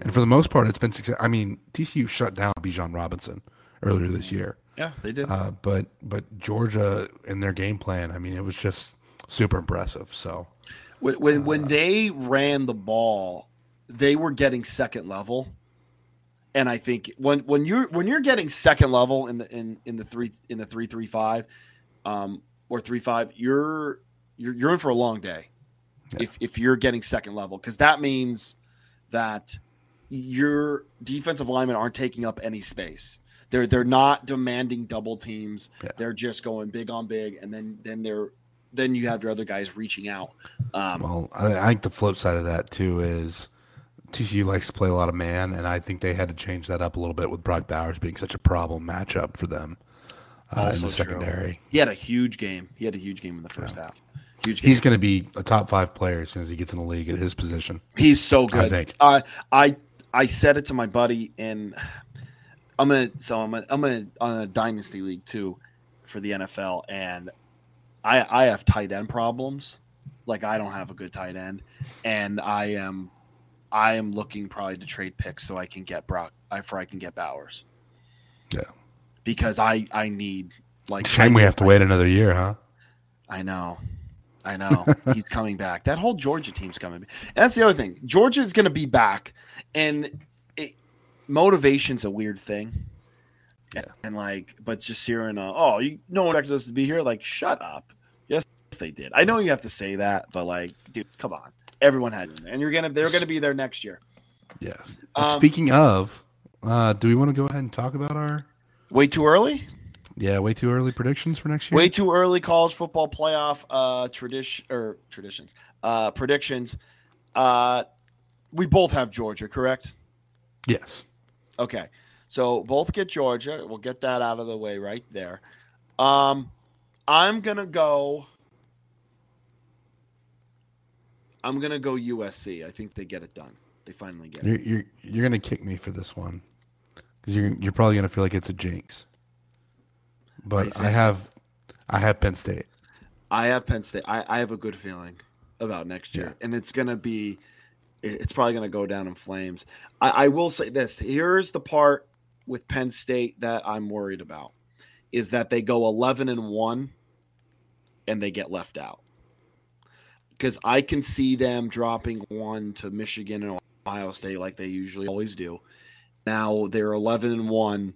And for the most part, it's been success. I mean, TCU shut down Bijan Robinson earlier this year. Yeah, they did. Uh, but but Georgia in their game plan, I mean, it was just super impressive. So when when, uh, when they ran the ball, they were getting second level, and I think when when you're when you're getting second level in the in in the three in the three three five, um, or three five, you're you're you're in for a long day. Yeah. If if you're getting second level, because that means that your defensive linemen aren't taking up any space. They're they're not demanding double teams. Yeah. They're just going big on big, and then then they're then you have your other guys reaching out. Um, well, I, I think the flip side of that too is TCU likes to play a lot of man, and I think they had to change that up a little bit with Brock Bowers being such a problem matchup for them uh, in the secondary. True. He had a huge game. He had a huge game in the first yeah. half. Huge game. He's going to be a top five player as soon as he gets in the league at his position. He's so good. I think. Uh, I I said it to my buddy, and I'm gonna. So I'm gonna, I'm gonna on a dynasty league too for the NFL, and I I have tight end problems. Like I don't have a good tight end, and I am I am looking probably to trade picks so I can get Brock. I for I can get Bowers. Yeah, because I I need like. Shame we have to wait another year, huh? I know. I know he's coming back. That whole Georgia team's coming. And that's the other thing. Georgia is going to be back, and it, motivation's a weird thing. Yeah. And like, but just hearing, uh, oh, you no one expected us to be here. Like, shut up. Yes, they did. I know you have to say that, but like, dude, come on. Everyone had and you're gonna they're gonna be there next year. Yes. Um, speaking of, uh, do we want to go ahead and talk about our? Way too early. Yeah, way too early predictions for next year. Way too early college football playoff uh tradition or traditions. Uh predictions. Uh we both have Georgia, correct? Yes. Okay. So both get Georgia. We'll get that out of the way right there. Um I'm going to go I'm going to go USC. I think they get it done. They finally get you're, it. You're you're going to kick me for this one. Cuz you're you're probably going to feel like it's a jinx but I have I have Penn State. I have Penn State. I, I have a good feeling about next year, yeah. and it's gonna be it's probably gonna go down in flames. I, I will say this: here's the part with Penn State that I'm worried about is that they go 11 and one, and they get left out because I can see them dropping one to Michigan and Ohio State like they usually always do. Now they're 11 and one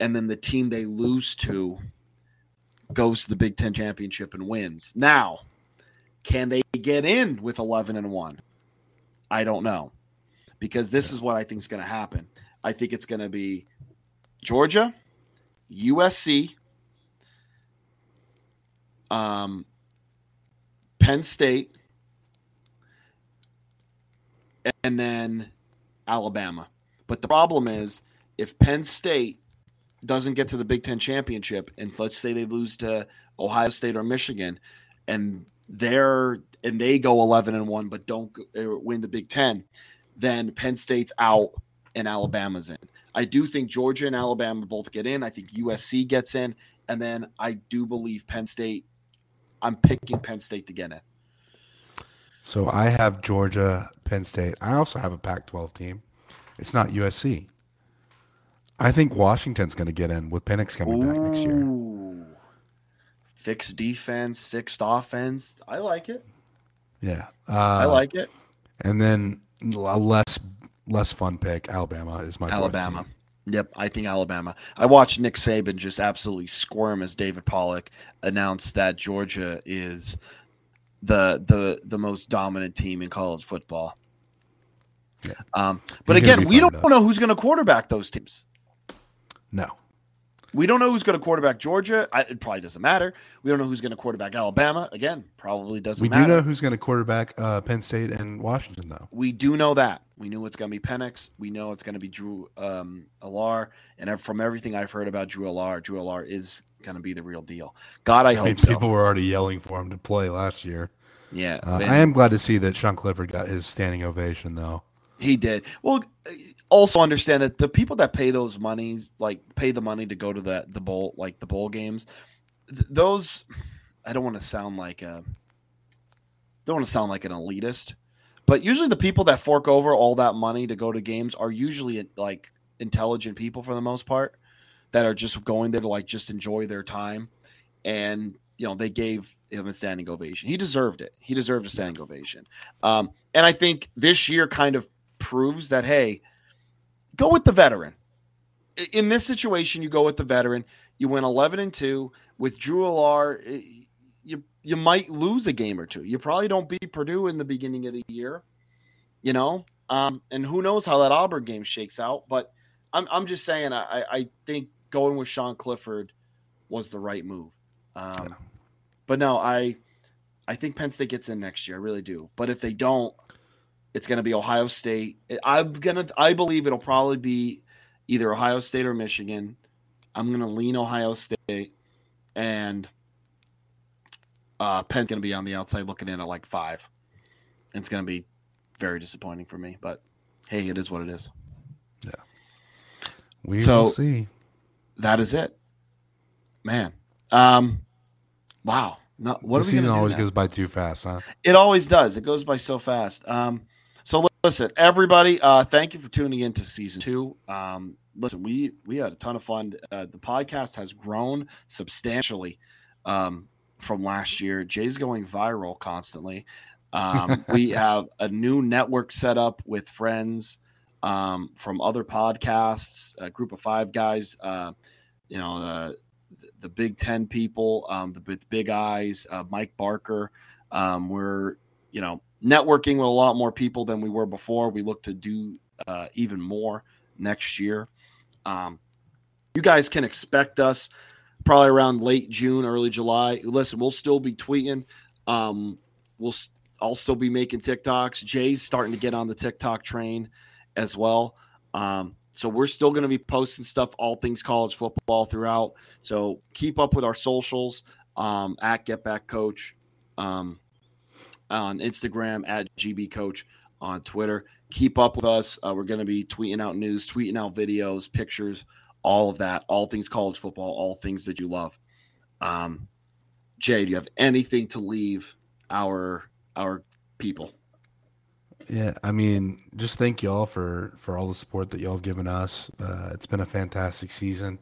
and then the team they lose to goes to the Big Ten championship and wins. Now, can they get in with eleven and one? I don't know, because this is what I think is going to happen. I think it's going to be Georgia, USC, um, Penn State, and then Alabama. But the problem is, if Penn State doesn't get to the Big Ten championship, and let's say they lose to Ohio State or Michigan, and they're and they go eleven and one, but don't win the Big Ten, then Penn State's out and Alabama's in. I do think Georgia and Alabama both get in. I think USC gets in, and then I do believe Penn State. I'm picking Penn State to get in. So I have Georgia, Penn State. I also have a Pac-12 team. It's not USC. I think Washington's going to get in with Penix coming Ooh. back next year. Fixed defense, fixed offense. I like it. Yeah, uh, I like it. And then a less less fun pick. Alabama is my Alabama. Yep, I think Alabama. I watched Nick Saban just absolutely squirm as David Pollack announced that Georgia is the the the most dominant team in college football. Yeah. Um, but He's again, we don't know who's going to quarterback those teams. No. We don't know who's going to quarterback Georgia. I, it probably doesn't matter. We don't know who's going to quarterback Alabama. Again, probably doesn't we matter. We do know who's going to quarterback uh, Penn State and Washington, though. We do know that. We knew it's going to be Penix. We know it's going to be Drew um, Allar. And from everything I've heard about Drew Allar, Drew Allar is going to be the real deal. God, I, I hope mean, People were already yelling for him to play last year. Yeah, uh, I am glad to see that Sean Clifford got his standing ovation, though. He did. Well, also understand that the people that pay those monies, like pay the money to go to the the bowl, like the bowl games, th- those. I don't want to sound like a. Don't want to sound like an elitist, but usually the people that fork over all that money to go to games are usually like intelligent people for the most part, that are just going there to like just enjoy their time, and you know they gave him a standing ovation. He deserved it. He deserved a standing ovation. Um, and I think this year kind of proves that hey, go with the veteran. In this situation, you go with the veteran. You win eleven and two with Drew Allar. You you might lose a game or two. You probably don't beat Purdue in the beginning of the year, you know. Um, and who knows how that Auburn game shakes out? But I'm I'm just saying I I think going with Sean Clifford was the right move. Um, yeah. But no, I I think Penn State gets in next year. I really do. But if they don't, it's going to be Ohio State. I'm gonna. I believe it'll probably be either Ohio State or Michigan. I'm going to lean Ohio State, and uh, Penn's going to be on the outside looking in at like five. It's going to be very disappointing for me. But hey, it is what it is. Yeah. We so, will see. That is it, man. Um, Wow. No, what the season always goes by too fast, huh? It always does. It goes by so fast. Um, listen, everybody, uh, thank you for tuning in to season two. Um, listen, we we had a ton of fun. Uh, the podcast has grown substantially um, from last year. Jay's going viral constantly. Um, we have a new network set up with friends um, from other podcasts, a group of five guys. Uh, you know, uh, the Big Ten people, um, the with Big Eyes, uh, Mike Barker. Um, we're you know networking with a lot more people than we were before. We look to do uh, even more next year. Um, you guys can expect us probably around late June, early July. Listen, we'll still be tweeting. Um, we'll I'll still be making TikToks. Jay's starting to get on the TikTok train as well. Um, so we're still going to be posting stuff, all things college football throughout. So keep up with our socials um, at Get Back Coach um, on Instagram, at GB Coach on Twitter. Keep up with us. Uh, we're going to be tweeting out news, tweeting out videos, pictures, all of that, all things college football, all things that you love. Um, Jay, do you have anything to leave our our people? Yeah, I mean, just thank y'all for for all the support that y'all have given us. Uh, it's been a fantastic season.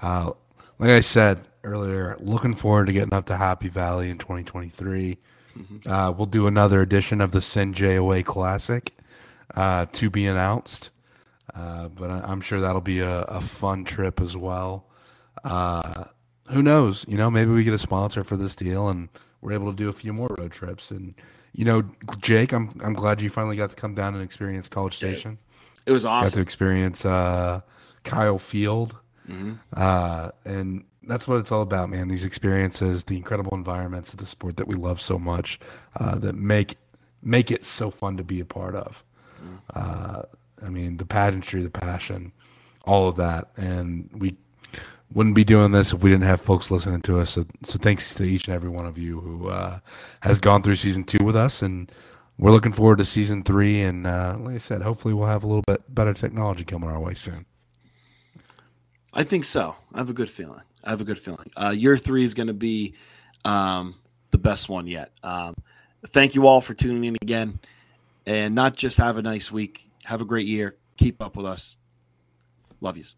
Uh, like I said earlier, looking forward to getting up to Happy Valley in 2023. Mm-hmm. Uh, we'll do another edition of the Send JOA Classic uh, to be announced, uh, but I'm sure that'll be a, a fun trip as well. Uh, who knows? You know, maybe we get a sponsor for this deal and we're able to do a few more road trips and you know, Jake, I'm I'm glad you finally got to come down and experience College Station. It was awesome. Got to experience uh, Kyle Field, mm-hmm. uh, and that's what it's all about, man. These experiences, the incredible environments of the sport that we love so much, uh, that make make it so fun to be a part of. Mm-hmm. Uh, I mean, the pageantry, the passion, all of that, and we wouldn't be doing this if we didn't have folks listening to us. So, so thanks to each and every one of you who uh, has gone through season two with us, and we're looking forward to season three. And uh, like I said, hopefully we'll have a little bit better technology coming our way soon. I think so. I have a good feeling. I have a good feeling. Uh, year three is going to be um, the best one yet. Um, thank you all for tuning in again, and not just have a nice week. Have a great year. Keep up with us. Love yous.